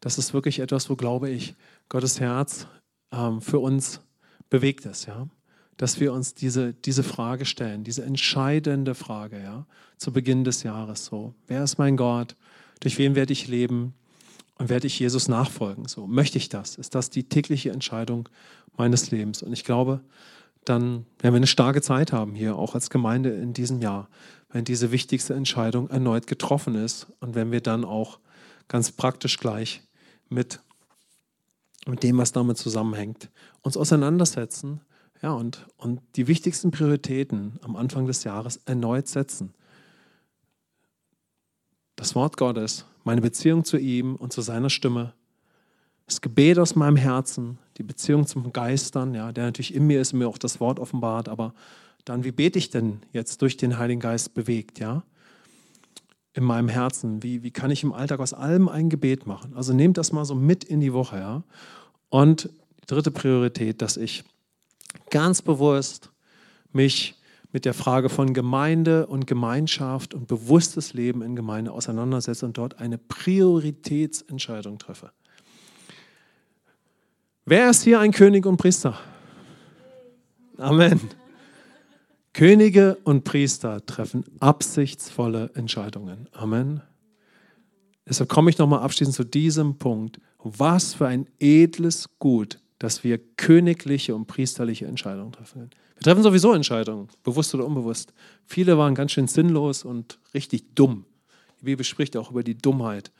das ist wirklich etwas, wo glaube ich, Gottes Herz ähm, für uns bewegt ist. Ja? Dass wir uns diese, diese Frage stellen, diese entscheidende Frage, ja, zu Beginn des Jahres. So, wer ist mein Gott? Durch wen werde ich leben? Und werde ich Jesus nachfolgen? So, möchte ich das? Ist das die tägliche Entscheidung meines Lebens? Und ich glaube, dann werden wir eine starke Zeit haben hier, auch als Gemeinde in diesem Jahr, wenn diese wichtigste Entscheidung erneut getroffen ist und wenn wir dann auch ganz praktisch gleich mit, mit dem, was damit zusammenhängt, uns auseinandersetzen ja, und, und die wichtigsten Prioritäten am Anfang des Jahres erneut setzen. Das Wort Gottes, meine Beziehung zu ihm und zu seiner Stimme, das Gebet aus meinem Herzen, die Beziehung zum Geistern, ja, der natürlich in mir ist, mir auch das Wort offenbart, aber dann, wie bete ich denn jetzt durch den Heiligen Geist bewegt, ja? In meinem Herzen. Wie, wie kann ich im Alltag aus allem ein Gebet machen? Also nehmt das mal so mit in die Woche, ja? Und die dritte Priorität, dass ich ganz bewusst mich mit der Frage von Gemeinde und Gemeinschaft und bewusstes Leben in Gemeinde auseinandersetze und dort eine Prioritätsentscheidung treffe. Wer ist hier ein König und Priester? Amen. Könige und Priester treffen absichtsvolle Entscheidungen. Amen. Deshalb komme ich nochmal abschließend zu diesem Punkt. Was für ein edles Gut, dass wir königliche und priesterliche Entscheidungen treffen. Wir treffen sowieso Entscheidungen, bewusst oder unbewusst. Viele waren ganz schön sinnlos und richtig dumm. Die Bibel spricht auch über die Dummheit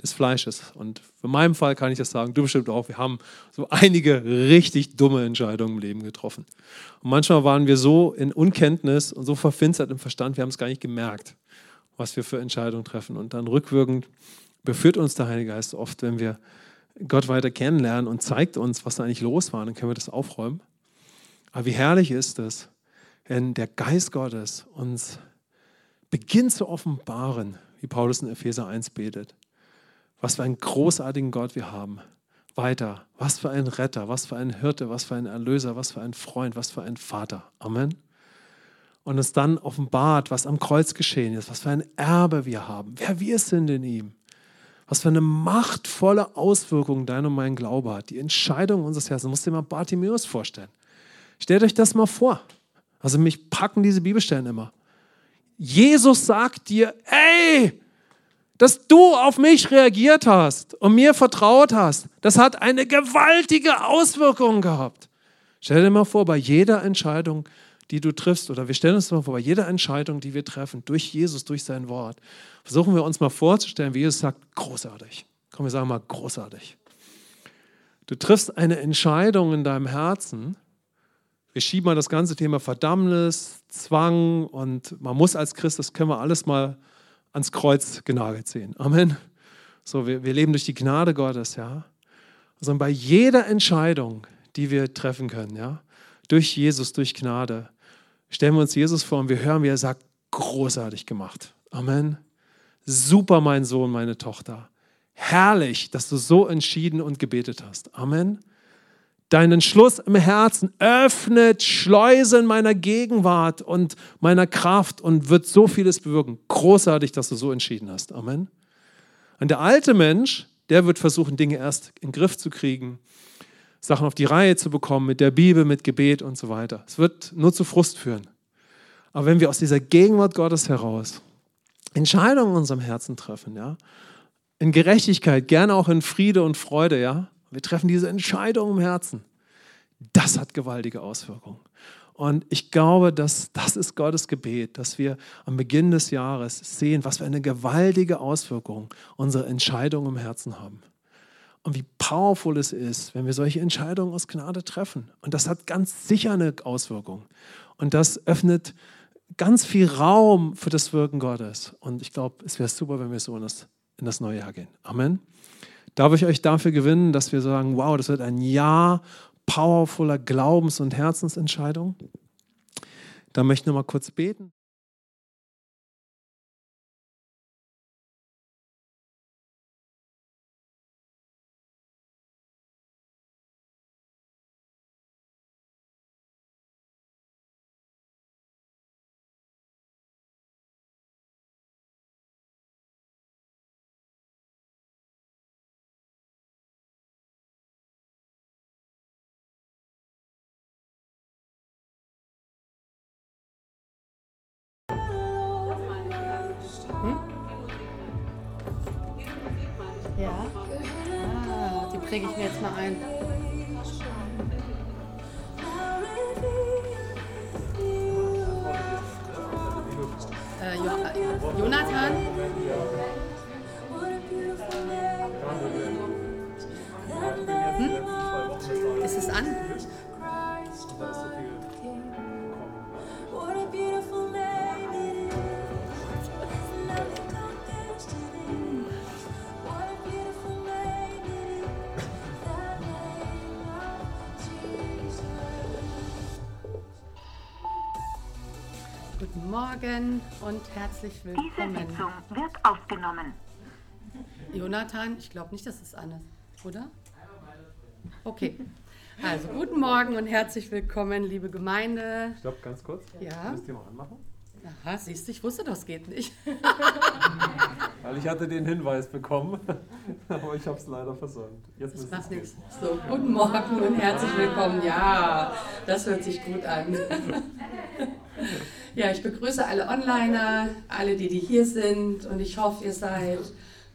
des Fleisches. Und für meinen Fall kann ich das sagen, du bestimmt auch, wir haben so einige richtig dumme Entscheidungen im Leben getroffen. Und manchmal waren wir so in Unkenntnis und so verfinstert im Verstand, wir haben es gar nicht gemerkt, was wir für Entscheidungen treffen. Und dann rückwirkend beführt uns der Heilige Geist oft, wenn wir Gott weiter kennenlernen und zeigt uns, was da eigentlich los war, dann können wir das aufräumen. Aber wie herrlich ist es, wenn der Geist Gottes uns beginnt zu offenbaren, wie Paulus in Epheser 1 betet. Was für einen großartigen Gott wir haben. Weiter. Was für ein Retter, was für ein Hirte, was für ein Erlöser, was für ein Freund, was für ein Vater. Amen. Und es dann offenbart, was am Kreuz geschehen ist, was für ein Erbe wir haben, wer wir sind in ihm. Was für eine machtvolle Auswirkung dein und mein Glaube hat. Die Entscheidung unseres Herzens. Du musst dir mal Bartimäus vorstellen. Stellt euch das mal vor. Also mich packen diese Bibelstellen immer. Jesus sagt dir, ey, dass du auf mich reagiert hast und mir vertraut hast, das hat eine gewaltige Auswirkung gehabt. Stell dir mal vor, bei jeder Entscheidung, die du triffst, oder wir stellen uns mal vor, bei jeder Entscheidung, die wir treffen, durch Jesus, durch sein Wort, versuchen wir uns mal vorzustellen, wie Jesus sagt, großartig. Komm, wir sagen mal, großartig. Du triffst eine Entscheidung in deinem Herzen, wir schieben mal das ganze Thema Verdammnis, Zwang und man muss als Christ, das können wir alles mal ans Kreuz genagelt sehen. Amen. So, wir, wir leben durch die Gnade Gottes, ja. Also bei jeder Entscheidung, die wir treffen können, ja, durch Jesus, durch Gnade, stellen wir uns Jesus vor und wir hören, wie er sagt, großartig gemacht. Amen. Super, mein Sohn, meine Tochter. Herrlich, dass du so entschieden und gebetet hast. Amen. Dein Entschluss im Herzen öffnet Schleusen meiner Gegenwart und meiner Kraft und wird so vieles bewirken. Großartig, dass du so entschieden hast. Amen. Und der alte Mensch, der wird versuchen, Dinge erst in den Griff zu kriegen, Sachen auf die Reihe zu bekommen, mit der Bibel, mit Gebet und so weiter. Es wird nur zu Frust führen. Aber wenn wir aus dieser Gegenwart Gottes heraus Entscheidungen in unserem Herzen treffen, ja, in Gerechtigkeit, gerne auch in Friede und Freude, ja, wir treffen diese Entscheidung im Herzen. Das hat gewaltige Auswirkungen. Und ich glaube, dass das ist Gottes Gebet, dass wir am Beginn des Jahres sehen, was für eine gewaltige Auswirkung unsere Entscheidungen im Herzen haben. Und wie powerful es ist, wenn wir solche Entscheidungen aus Gnade treffen. Und das hat ganz sicher eine Auswirkung. Und das öffnet ganz viel Raum für das Wirken Gottes. Und ich glaube, es wäre super, wenn wir so in das, in das neue Jahr gehen. Amen. Darf ich euch dafür gewinnen, dass wir sagen, wow, das wird ein Jahr powervoller Glaubens- und Herzensentscheidungen? Da möchte ich noch mal kurz beten.
Präge ich mir jetzt mal ein. Herzlich willkommen.
Diese Sitzung wird aufgenommen.
Jonathan, ich glaube nicht, dass es an ist, oder? Okay. Also guten Morgen und herzlich willkommen, liebe Gemeinde.
Stopp, ganz kurz.
Ja.
Müsst ihr mal anmachen?
Aha, siehst du, ich wusste, das geht nicht.
Weil ich hatte den Hinweis bekommen, aber ich habe es leider versäumt. Jetzt
Das macht nichts. So, guten Morgen und herzlich willkommen. Ja, das hört sich gut an. Ja, ich begrüße alle Onliner, alle, die, die hier sind und ich hoffe, ihr seid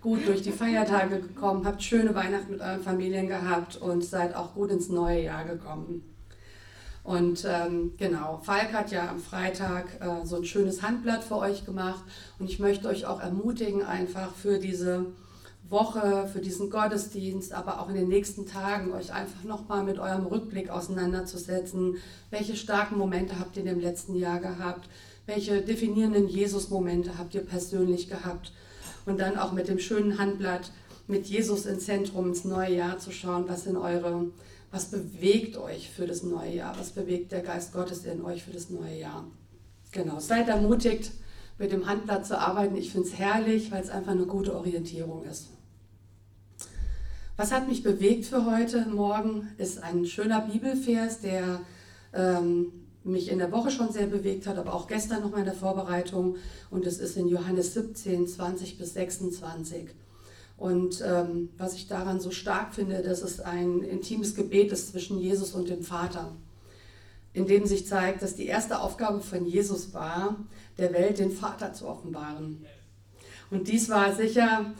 gut durch die Feiertage gekommen, habt schöne Weihnachten mit euren Familien gehabt und seid auch gut ins neue Jahr gekommen. Und ähm, genau, Falk hat ja am Freitag äh, so ein schönes Handblatt für euch gemacht und ich möchte euch auch ermutigen, einfach für diese Woche, für diesen Gottesdienst, aber auch in den nächsten Tagen euch einfach nochmal mit eurem Rückblick auseinanderzusetzen. Welche starken Momente habt ihr dem letzten Jahr gehabt? Welche definierenden Jesus-Momente habt ihr persönlich gehabt? Und dann auch mit dem schönen Handblatt mit Jesus im Zentrum ins neue Jahr zu schauen, was in eure, was bewegt euch für das neue Jahr? Was bewegt der Geist Gottes in euch für das neue Jahr? Genau, seid ermutigt, mit dem Handblatt zu arbeiten. Ich finde es herrlich, weil es einfach eine gute Orientierung ist. Was hat mich bewegt für heute Morgen, ist ein schöner Bibelvers, der ähm, mich in der Woche schon sehr bewegt hat, aber auch gestern nochmal in der Vorbereitung. Und es ist in Johannes 17, 20 bis 26. Und ähm, was ich daran so stark finde, dass es ein intimes Gebet ist zwischen Jesus und dem Vater, in dem sich zeigt, dass die erste Aufgabe von Jesus war, der Welt den Vater zu offenbaren. Und dies war sicher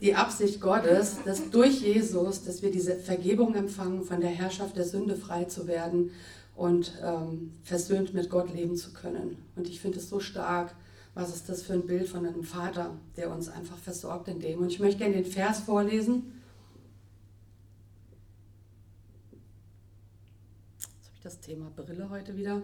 die Absicht Gottes, dass durch Jesus, dass wir diese Vergebung empfangen, von der Herrschaft der Sünde frei zu werden und ähm, versöhnt mit Gott leben zu können. Und ich finde es so stark, was ist das für ein Bild von einem Vater, der uns einfach versorgt in dem. Und ich möchte gerne den Vers vorlesen. Jetzt habe ich das Thema Brille heute wieder.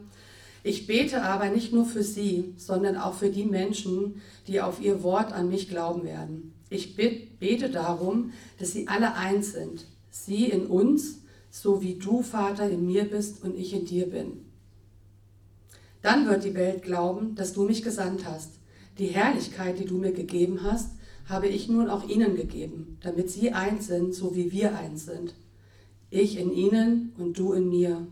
Ich bete aber nicht nur für sie, sondern auch für die Menschen, die auf ihr Wort an mich glauben werden. Ich bete darum, dass sie alle eins sind. Sie in uns, so wie du, Vater, in mir bist und ich in dir bin. Dann wird die Welt glauben, dass du mich gesandt hast. Die Herrlichkeit, die du mir gegeben hast, habe ich nun auch ihnen gegeben, damit sie eins sind, so wie wir eins sind. Ich in ihnen und du in mir.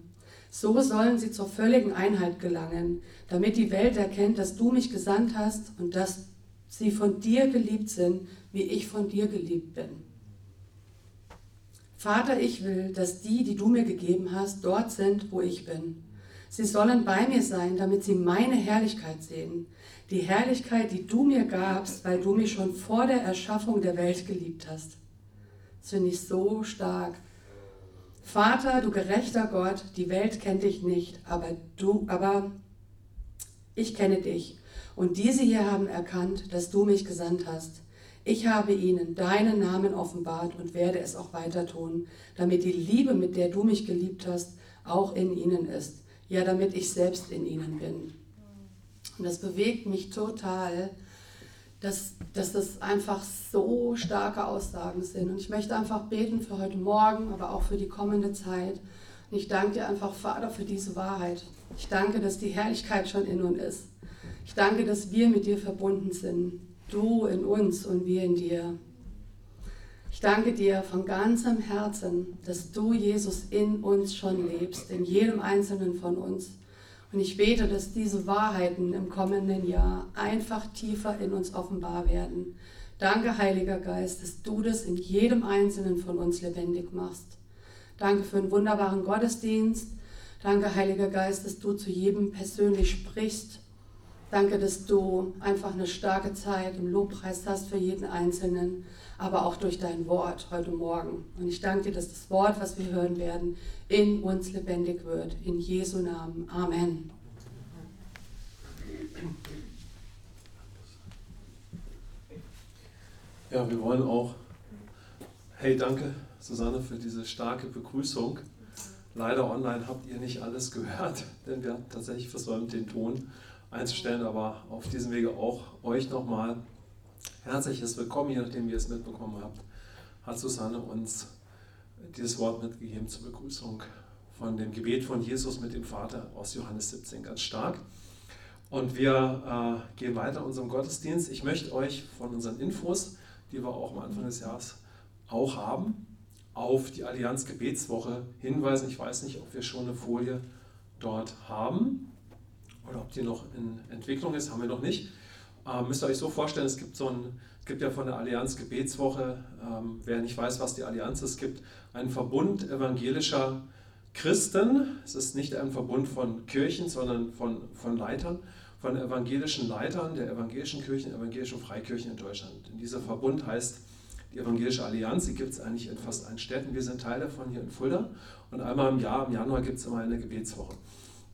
So sollen sie zur völligen Einheit gelangen, damit die Welt erkennt, dass du mich gesandt hast und dass sie von dir geliebt sind, wie ich von dir geliebt bin. Vater, ich will, dass die, die du mir gegeben hast, dort sind, wo ich bin. Sie sollen bei mir sein, damit sie meine Herrlichkeit sehen. Die Herrlichkeit, die du mir gabst, weil du mich schon vor der Erschaffung der Welt geliebt hast. Das finde ich so stark. Vater, du gerechter Gott, die Welt kennt dich nicht, aber du, aber ich kenne dich. Und diese hier haben erkannt, dass du mich gesandt hast. Ich habe ihnen deinen Namen offenbart und werde es auch weiter tun, damit die Liebe, mit der du mich geliebt hast, auch in ihnen ist. Ja, damit ich selbst in ihnen bin. Und das bewegt mich total, dass, dass das einfach so starke Aussagen sind. Und ich möchte einfach beten für heute Morgen, aber auch für die kommende Zeit. Und ich danke dir einfach, Vater, für diese Wahrheit. Ich danke, dass die Herrlichkeit schon in uns ist. Ich danke, dass wir mit dir verbunden sind. Du in uns und wir in dir. Ich danke dir von ganzem Herzen, dass du, Jesus, in uns schon lebst, in jedem einzelnen von uns. Und ich bete, dass diese Wahrheiten im kommenden Jahr einfach tiefer in uns offenbar werden. Danke, Heiliger Geist, dass du das in jedem einzelnen von uns lebendig machst. Danke für einen wunderbaren Gottesdienst. Danke, Heiliger Geist, dass du zu jedem persönlich sprichst. Danke, dass du einfach eine starke Zeit im Lobpreis hast für jeden Einzelnen. Aber auch durch dein Wort heute Morgen. Und ich danke dir, dass das Wort, was wir hören werden, in uns lebendig wird. In Jesu Namen. Amen.
Ja, wir wollen auch, hey, danke Susanne für diese starke Begrüßung. Leider online habt ihr nicht alles gehört, denn wir haben tatsächlich versäumt, den Ton einzustellen, aber auf diesem Wege auch euch nochmal herzliches Willkommen, je nachdem, wie ihr es mitbekommen habt, hat Susanne uns dieses Wort mitgegeben zur Begrüßung von dem Gebet von Jesus mit dem Vater aus Johannes 17, ganz stark. Und wir äh, gehen weiter in unserem Gottesdienst. Ich möchte euch von unseren Infos, die wir auch am Anfang des Jahres auch haben, auf die Allianz Gebetswoche hinweisen. Ich weiß nicht, ob wir schon eine Folie dort haben oder ob die noch in Entwicklung ist, haben wir noch nicht. Ähm, müsst ihr euch so vorstellen, es gibt so ein, es gibt ja von der Allianz Gebetswoche, ähm, wer nicht weiß, was die Allianz ist, es gibt einen Verbund evangelischer Christen. Es ist nicht ein Verbund von Kirchen, sondern von, von Leitern, von evangelischen Leitern der evangelischen Kirchen, evangelischen Freikirchen in Deutschland. Und dieser Verbund heißt die Evangelische Allianz, die gibt es eigentlich in fast allen Städten. Wir sind Teil davon hier in Fulda. Und einmal im Jahr, im Januar, gibt es immer eine Gebetswoche.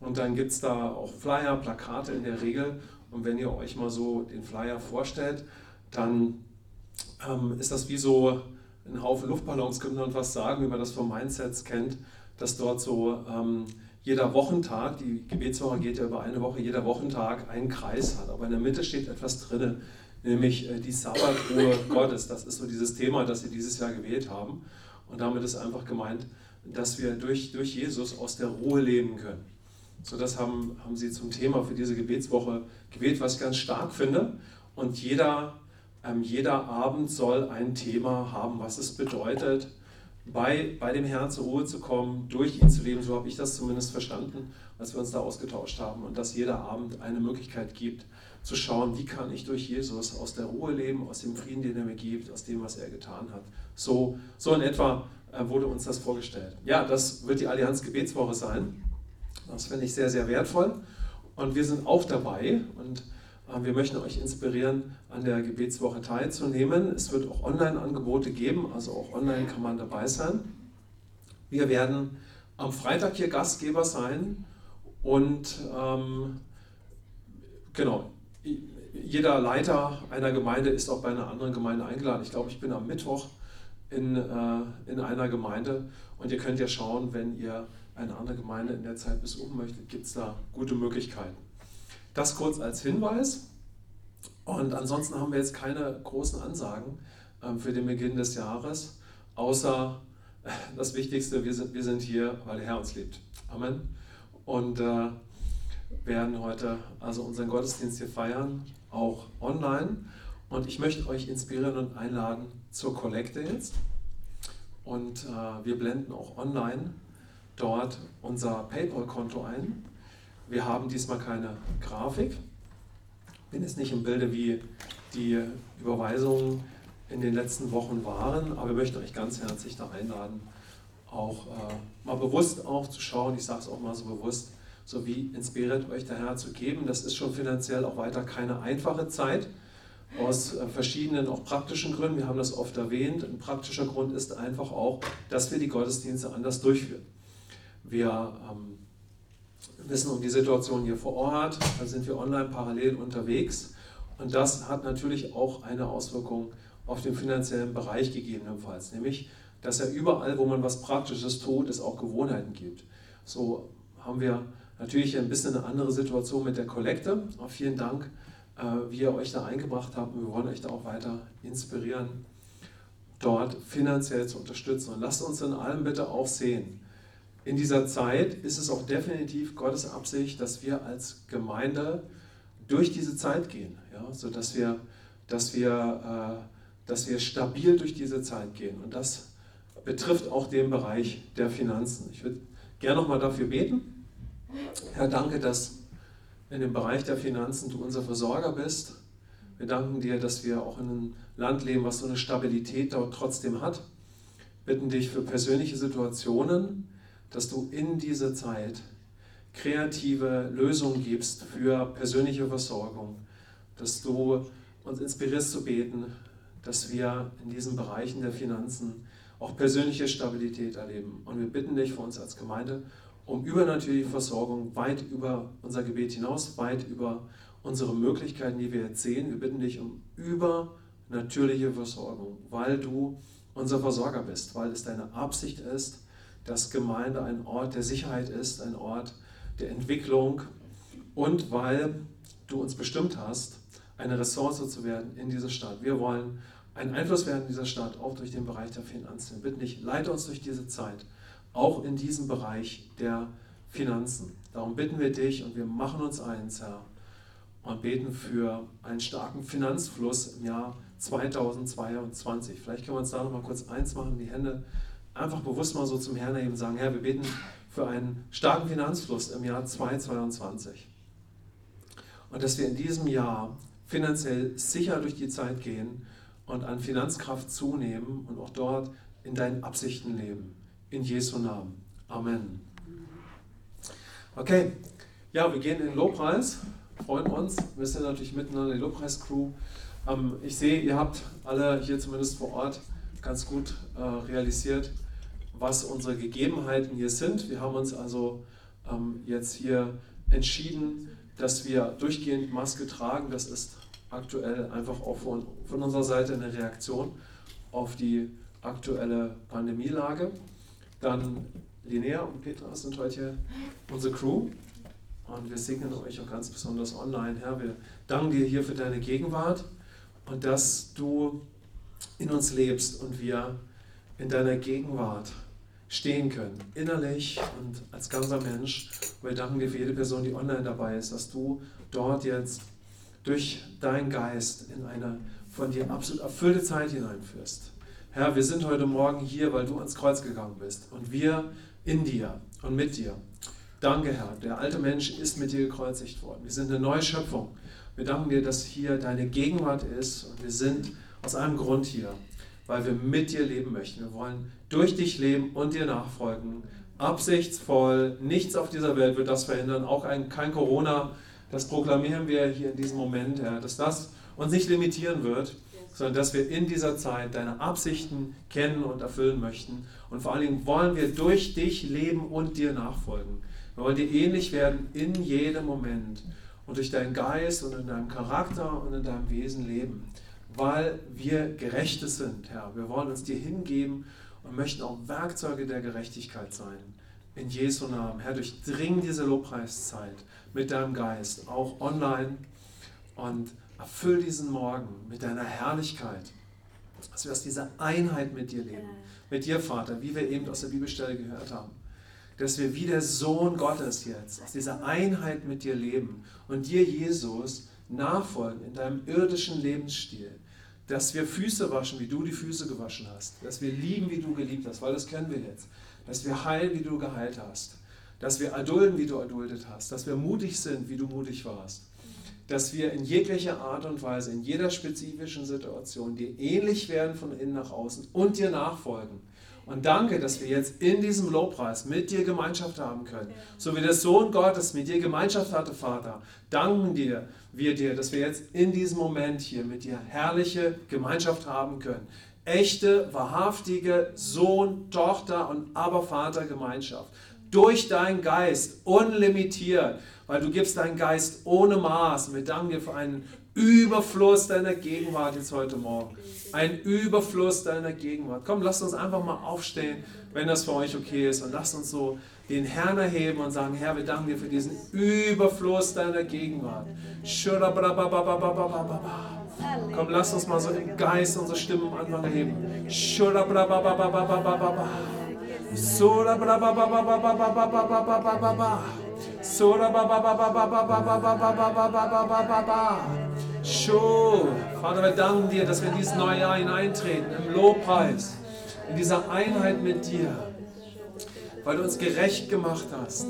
Und dann gibt es da auch Flyer, Plakate in der Regel. Und wenn ihr euch mal so den Flyer vorstellt, dann ähm, ist das wie so ein Haufen Luftballons, könnte man was sagen, wie man das vom Mindsets kennt, dass dort so ähm, jeder Wochentag, die Gebetswoche geht ja über eine Woche, jeder Wochentag einen Kreis hat. Aber in der Mitte steht etwas drin, nämlich äh, die Sabbatruhe Gottes. Das ist so dieses Thema, das wir dieses Jahr gewählt haben. Und damit ist einfach gemeint, dass wir durch, durch Jesus aus der Ruhe leben können. So, das haben, haben sie zum Thema für diese Gebetswoche gewählt, was ich ganz stark finde. Und jeder, ähm, jeder Abend soll ein Thema haben, was es bedeutet, bei, bei dem Herrn zur Ruhe zu kommen, durch ihn zu leben. So habe ich das zumindest verstanden, als wir uns da ausgetauscht haben. Und dass jeder Abend eine Möglichkeit gibt, zu schauen, wie kann ich durch Jesus aus der Ruhe leben, aus dem Frieden, den er mir gibt, aus dem, was er getan hat. So, so in etwa äh, wurde uns das vorgestellt. Ja, das wird die Allianz Gebetswoche sein. Das finde ich sehr, sehr wertvoll. Und wir sind auch dabei und äh, wir möchten euch inspirieren, an der Gebetswoche teilzunehmen. Es wird auch Online-Angebote geben, also auch online kann man dabei sein. Wir werden am Freitag hier Gastgeber sein und ähm, genau, jeder Leiter einer Gemeinde ist auch bei einer anderen Gemeinde eingeladen. Ich glaube, ich bin am Mittwoch in, äh, in einer Gemeinde und ihr könnt ja schauen, wenn ihr eine andere Gemeinde in der Zeit besuchen möchtet, gibt es da gute Möglichkeiten. Das kurz als Hinweis. Und ansonsten haben wir jetzt keine großen Ansagen äh, für den Beginn des Jahres, außer äh, das Wichtigste, wir sind, wir sind hier, weil der Herr uns liebt. Amen. Und äh, werden heute also unseren Gottesdienst hier feiern, auch online. Und ich möchte euch inspirieren und einladen zur Kollekte jetzt. Und äh, wir blenden auch online dort unser PayPal-Konto ein. Wir haben diesmal keine Grafik. Bin jetzt nicht im Bilde, wie die Überweisungen in den letzten Wochen waren, aber wir möchten euch ganz herzlich da einladen, auch äh, mal bewusst auch zu schauen, ich sage es auch mal so bewusst, so wie inspiriert euch der Herr zu geben. Das ist schon finanziell auch weiter keine einfache Zeit, aus äh, verschiedenen, auch praktischen Gründen. Wir haben das oft erwähnt. Ein praktischer Grund ist einfach auch, dass wir die Gottesdienste anders durchführen. Wir ähm, wissen um die Situation hier vor Ort, da sind wir online parallel unterwegs und das hat natürlich auch eine Auswirkung auf den finanziellen Bereich gegebenenfalls, nämlich dass er überall, wo man was Praktisches tut, es auch Gewohnheiten gibt. So haben wir natürlich ein bisschen eine andere Situation mit der Kollekte. Auch vielen Dank, äh, wie ihr euch da eingebracht habt. Wir wollen euch da auch weiter inspirieren, dort finanziell zu unterstützen. Und lasst uns in allem bitte auch sehen, in dieser Zeit ist es auch definitiv Gottes Absicht, dass wir als Gemeinde durch diese Zeit gehen, ja, sodass wir, dass wir, äh, dass wir stabil durch diese Zeit gehen. Und das betrifft auch den Bereich der Finanzen. Ich würde gerne nochmal dafür beten. Herr, danke, dass in dem Bereich der Finanzen du unser Versorger bist. Wir danken dir, dass wir auch in einem Land leben, was so eine Stabilität dort trotzdem hat. Bitten dich für persönliche Situationen, dass du in dieser Zeit kreative Lösungen gibst für persönliche Versorgung, dass du uns inspirierst zu beten, dass wir in diesen Bereichen der Finanzen auch persönliche Stabilität erleben. Und wir bitten dich für uns als Gemeinde um übernatürliche Versorgung weit über unser Gebet hinaus, weit über unsere Möglichkeiten, die wir jetzt sehen. Wir bitten dich um übernatürliche Versorgung, weil du unser Versorger bist, weil es deine Absicht ist, dass Gemeinde ein Ort der Sicherheit ist, ein Ort der Entwicklung und weil du uns bestimmt hast, eine Ressource zu werden in dieser Stadt. Wir wollen einen Einfluss werden in dieser Stadt, auch durch den Bereich der Finanzen. Bitte nicht, leite uns durch diese Zeit, auch in diesem Bereich der Finanzen. Darum bitten wir dich und wir machen uns eins, Herr, und beten für einen starken Finanzfluss im Jahr 2022. Vielleicht können wir uns da noch mal kurz eins machen, die Hände einfach bewusst mal so zum Herrn erheben und sagen, Herr, wir beten für einen starken Finanzfluss im Jahr 2022. Und dass wir in diesem Jahr finanziell sicher durch die Zeit gehen und an Finanzkraft zunehmen und auch dort in deinen Absichten leben. In Jesu Namen. Amen. Okay, ja, wir gehen in den Lobpreis, freuen uns. Wir sind natürlich miteinander die Lobpreis-Crew. Ähm, ich sehe, ihr habt alle hier zumindest vor Ort ganz gut äh, realisiert, was unsere Gegebenheiten hier sind. Wir haben uns also ähm, jetzt hier entschieden, dass wir durchgehend Maske tragen. Das ist aktuell einfach auch von, von unserer Seite eine Reaktion auf die aktuelle Pandemielage. Dann Linnea und Petra sind heute hier unsere Crew. Und wir segnen euch auch ganz besonders online. Herr, wir danken dir hier für deine Gegenwart und dass du in uns lebst und wir in deiner Gegenwart stehen können, innerlich und als ganzer Mensch. Wir danken dir für jede Person, die online dabei ist, dass du dort jetzt durch deinen Geist in eine von dir absolut erfüllte Zeit hineinführst. Herr, wir sind heute Morgen hier, weil du ans Kreuz gegangen bist und wir in dir und mit dir. Danke, Herr. Der alte Mensch ist mit dir gekreuzigt worden. Wir sind eine neue Schöpfung. Wir danken dir, dass hier deine Gegenwart ist und wir sind aus einem Grund hier, weil wir mit dir leben möchten. Wir wollen durch dich leben und dir nachfolgen. Absichtsvoll, nichts auf dieser Welt wird das verhindern, auch ein, kein Corona. Das proklamieren wir hier in diesem Moment, Herr, dass das uns nicht limitieren wird, sondern dass wir in dieser Zeit deine Absichten kennen und erfüllen möchten. Und vor allen Dingen wollen wir durch dich leben und dir nachfolgen. Wir wollen dir ähnlich werden in jedem Moment und durch deinen Geist und in deinem Charakter und in deinem Wesen leben, weil wir Gerechte sind, Herr. Wir wollen uns dir hingeben und möchten auch Werkzeuge der Gerechtigkeit sein. In Jesu Namen. Herr, durchdring diese Lobpreiszeit mit deinem Geist, auch online und erfüll diesen Morgen mit deiner Herrlichkeit, dass wir aus dieser Einheit mit dir leben, mit dir, Vater, wie wir eben aus der Bibelstelle gehört haben dass wir wie der Sohn Gottes jetzt aus dieser Einheit mit dir leben und dir, Jesus, nachfolgen in deinem irdischen Lebensstil. Dass wir Füße waschen, wie du die Füße gewaschen hast. Dass wir lieben, wie du geliebt hast, weil das können wir jetzt. Dass wir heilen, wie du geheilt hast. Dass wir erdulden, wie du erduldet hast. Dass wir mutig sind, wie du mutig warst. Dass wir in jeglicher Art und Weise, in jeder spezifischen Situation dir ähnlich werden von innen nach außen und dir nachfolgen und danke, dass wir jetzt in diesem Lobpreis mit dir Gemeinschaft haben können. So wie der Sohn Gottes mit dir Gemeinschaft hatte, Vater. Danken dir, wir dir, dass wir jetzt in diesem Moment hier mit dir herrliche Gemeinschaft haben können. Echte, wahrhaftige Sohn, Tochter und aber Vater Gemeinschaft. Durch deinen Geist, unlimitiert, weil du gibst deinen Geist ohne Maß. Und wir danken dir für einen Überfluss deiner Gegenwart jetzt heute Morgen. Ein Überfluss deiner Gegenwart. Komm, lasst uns einfach mal aufstehen, wenn das für euch okay ist. Und lasst uns so den Herrn erheben und sagen, Herr, wir danken dir für diesen Überfluss deiner Gegenwart. Komm, lasst uns mal so im Geist unsere Stimmen am Anfang erheben. Vater, wir danken dir, dass wir in dieses neue Jahr hineintreten, im Lobpreis, in dieser Einheit mit dir, weil du uns gerecht gemacht hast.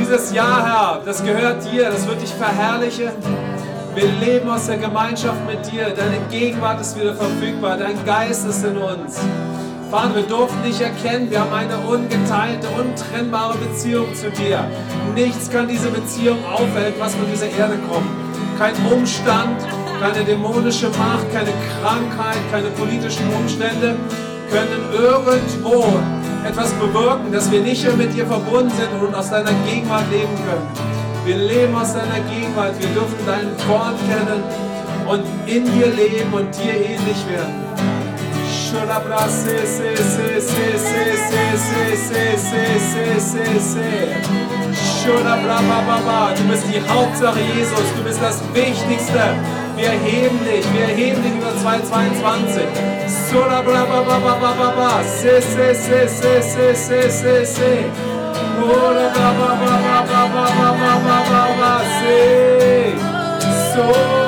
Dieses Jahr, Herr, das gehört dir, das wird dich verherrlichen. Wir leben aus der Gemeinschaft mit dir. Deine Gegenwart ist wieder verfügbar. Dein Geist ist in uns. Vater, wir durften dich erkennen. Wir haben eine ungeteilte, untrennbare Beziehung zu dir. Nichts kann diese Beziehung aufhalten, was von dieser Erde kommt. Kein Umstand, keine dämonische Macht, keine Krankheit, keine politischen Umstände können irgendwo etwas bewirken, dass wir nicht mehr mit dir verbunden sind und aus deiner Gegenwart leben können. Wir leben aus deiner Gegenwart, wir dürfen deinen Wort kennen und in dir leben und dir ähnlich werden. Du bist die Hauptsache Jesus, du bist das Wichtigste. Wir heben dich, wir heben dich über 222. Sola bla ba ba ba ba ba ba. Se se se se se se se se. Ora ba ba ba ba ba ba ba ba ba ba ba se. Sola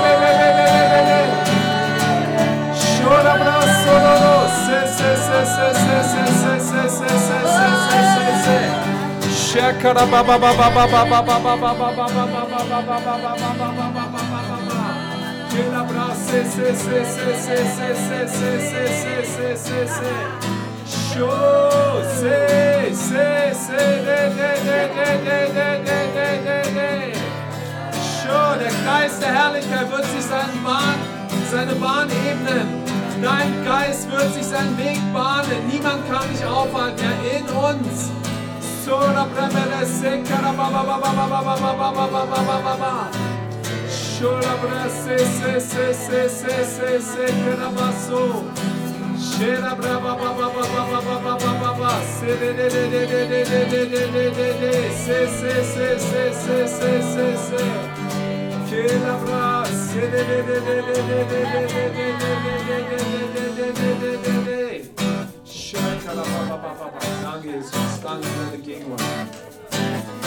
der Geist der Herrlichkeit wird sich seinen Bahn, seine Bahn ebnen. Dein Geist wird sich seinen Weg bahnen. Niemand kann dich aufhalten. Er in uns. Stangen ist, Stangen ist der Gegenwart.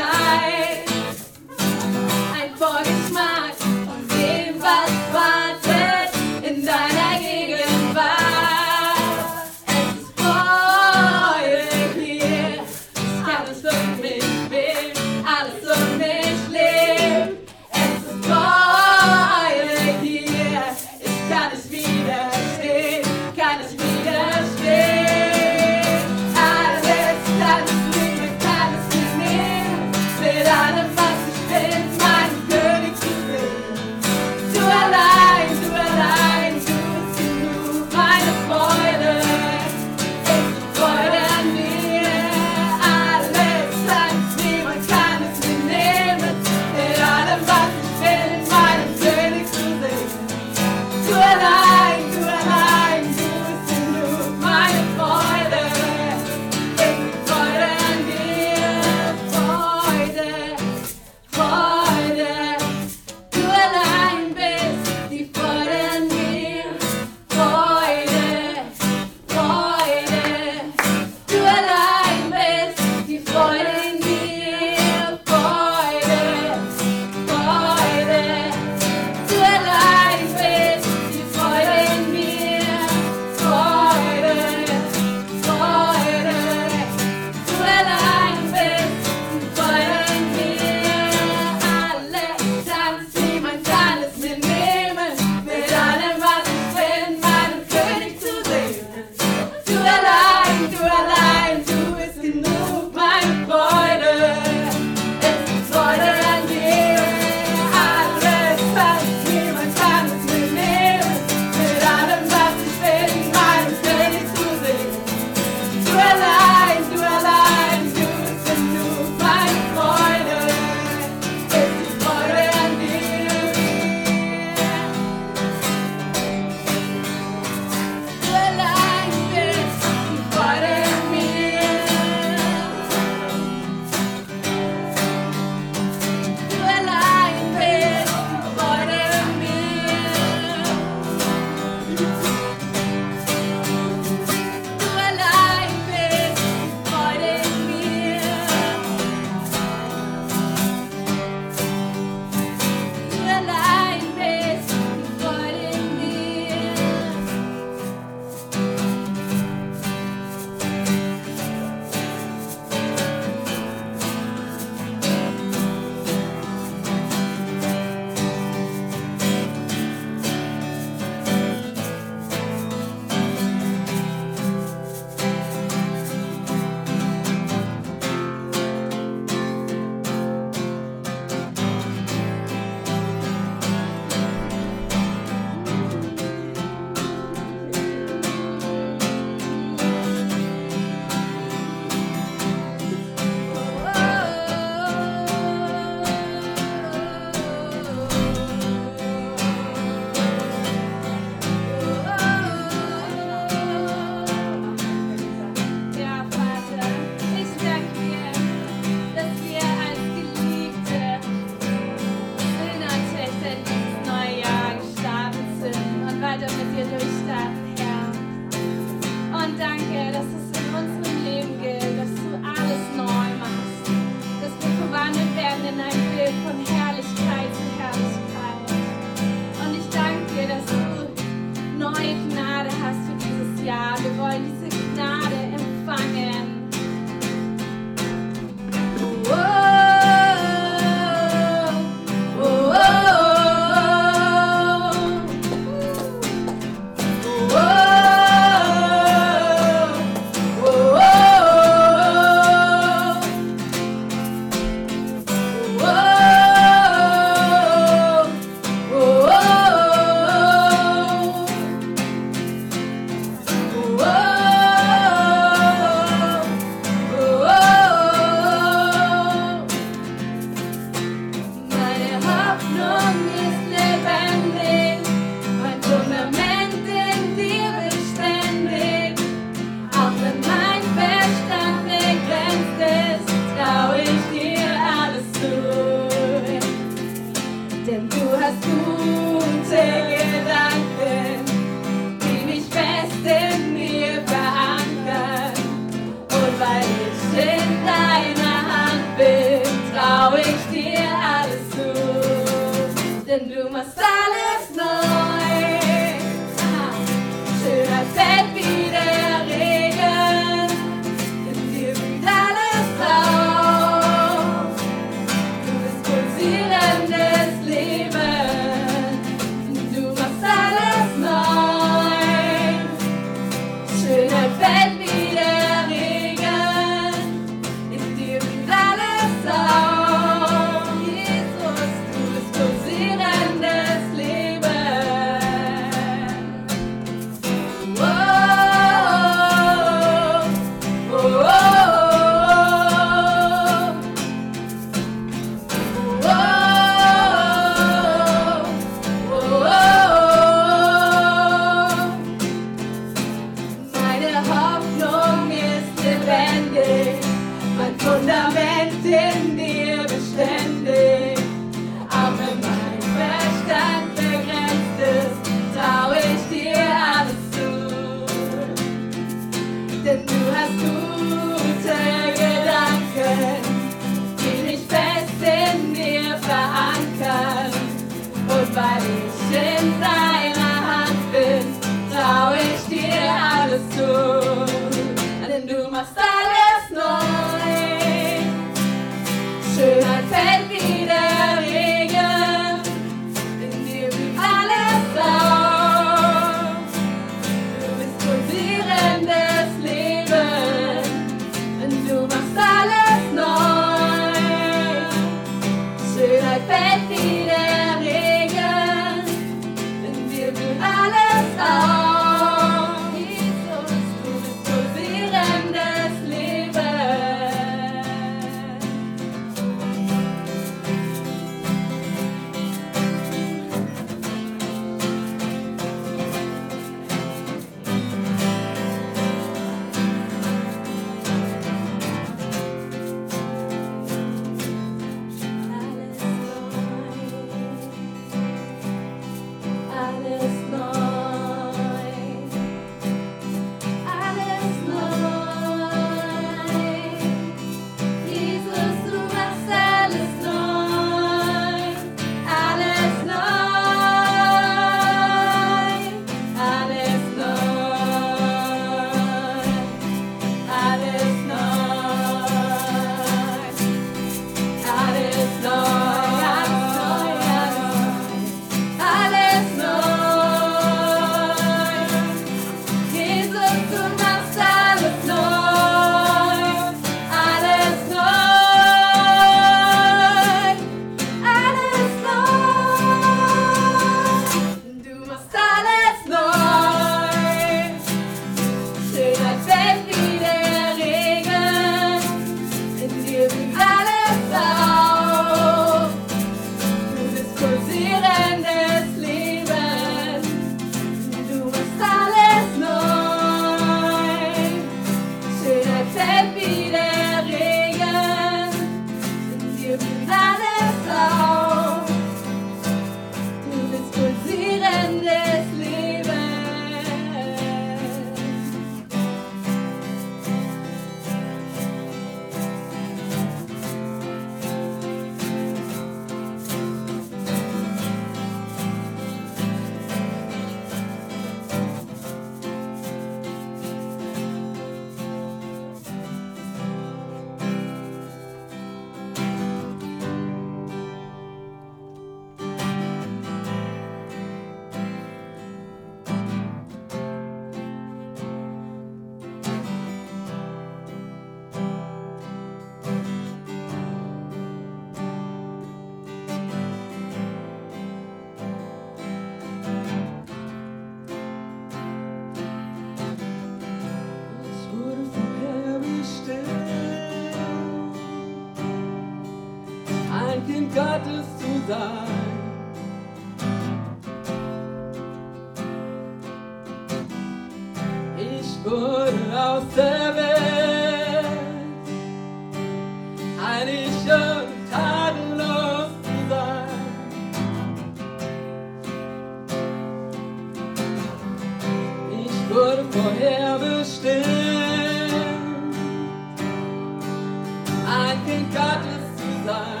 Ein
Kind Gottes zu sein.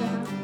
Yeah.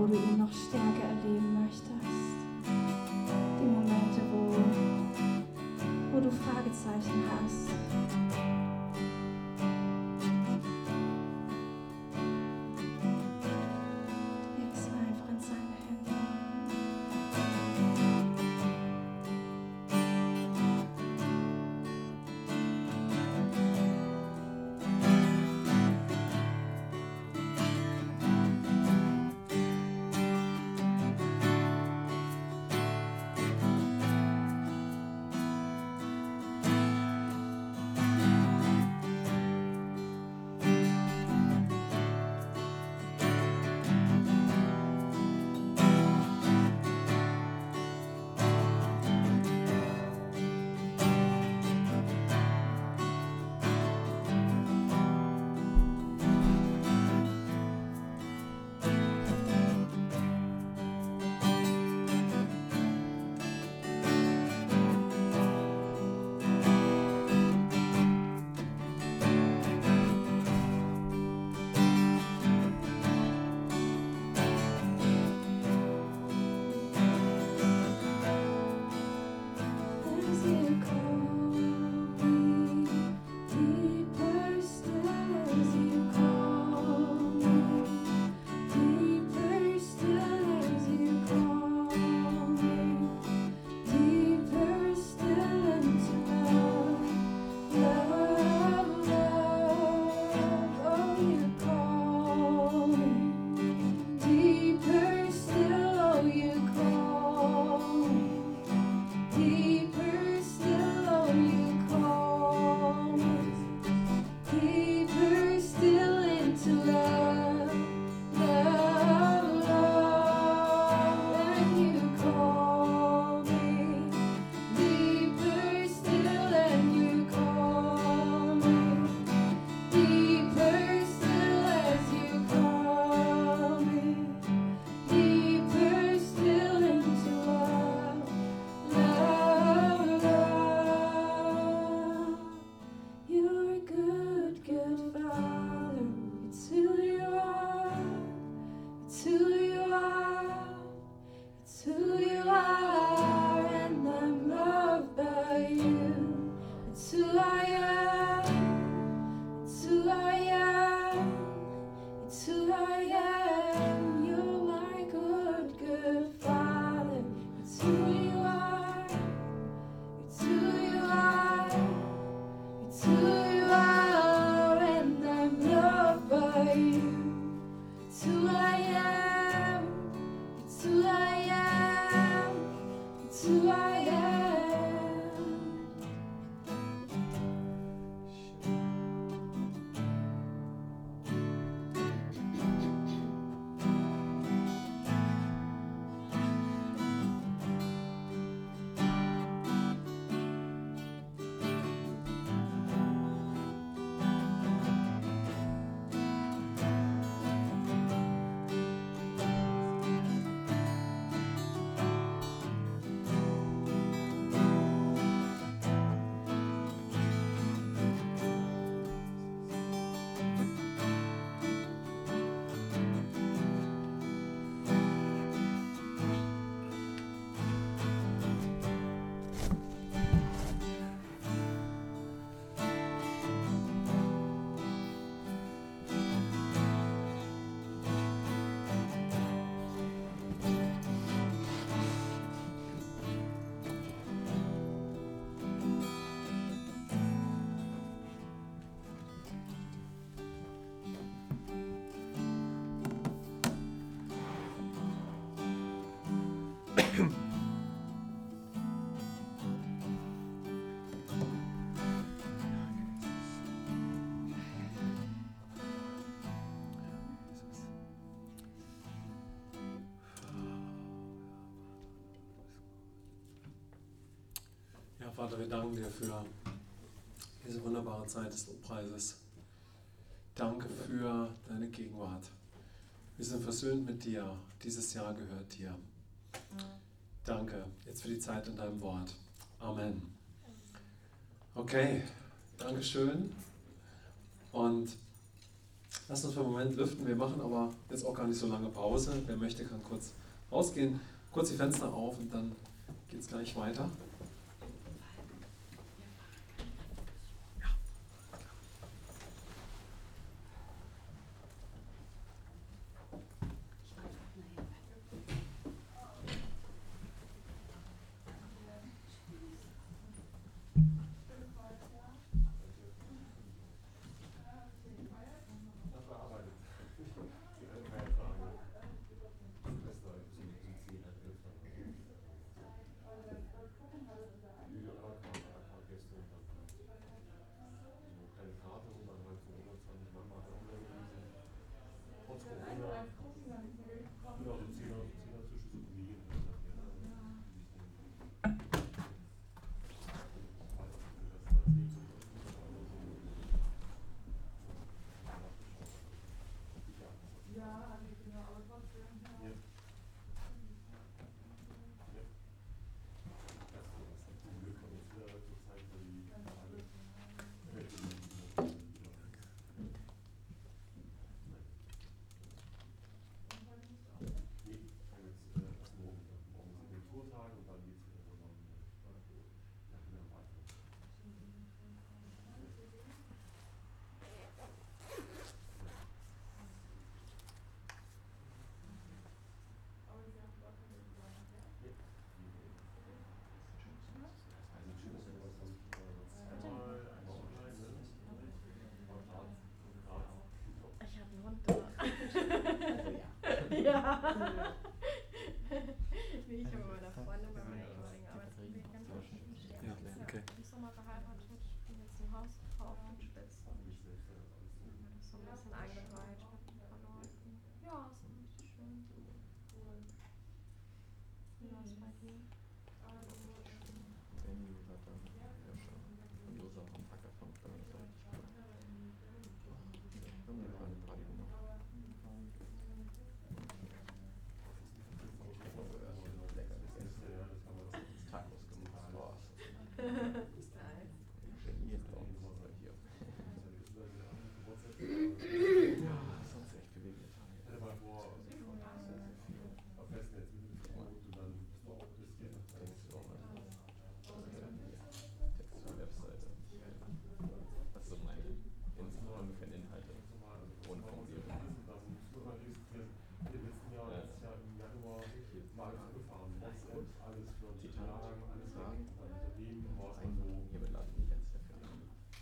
Bereiche, wo du ihn noch stärker erleben
Vater, wir danken dir für diese wunderbare Zeit des Lobpreises. Danke für deine Gegenwart. Wir sind versöhnt mit dir. Dieses Jahr gehört dir. Danke jetzt für die Zeit in deinem Wort. Amen. Okay, Dankeschön. Und Lass uns für einen Moment lüften. Wir machen aber jetzt auch gar nicht so lange Pause. Wer möchte, kann kurz rausgehen, kurz die Fenster auf und dann geht es gleich weiter.
Einen Hund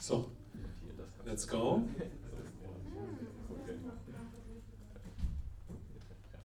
So,
let's go.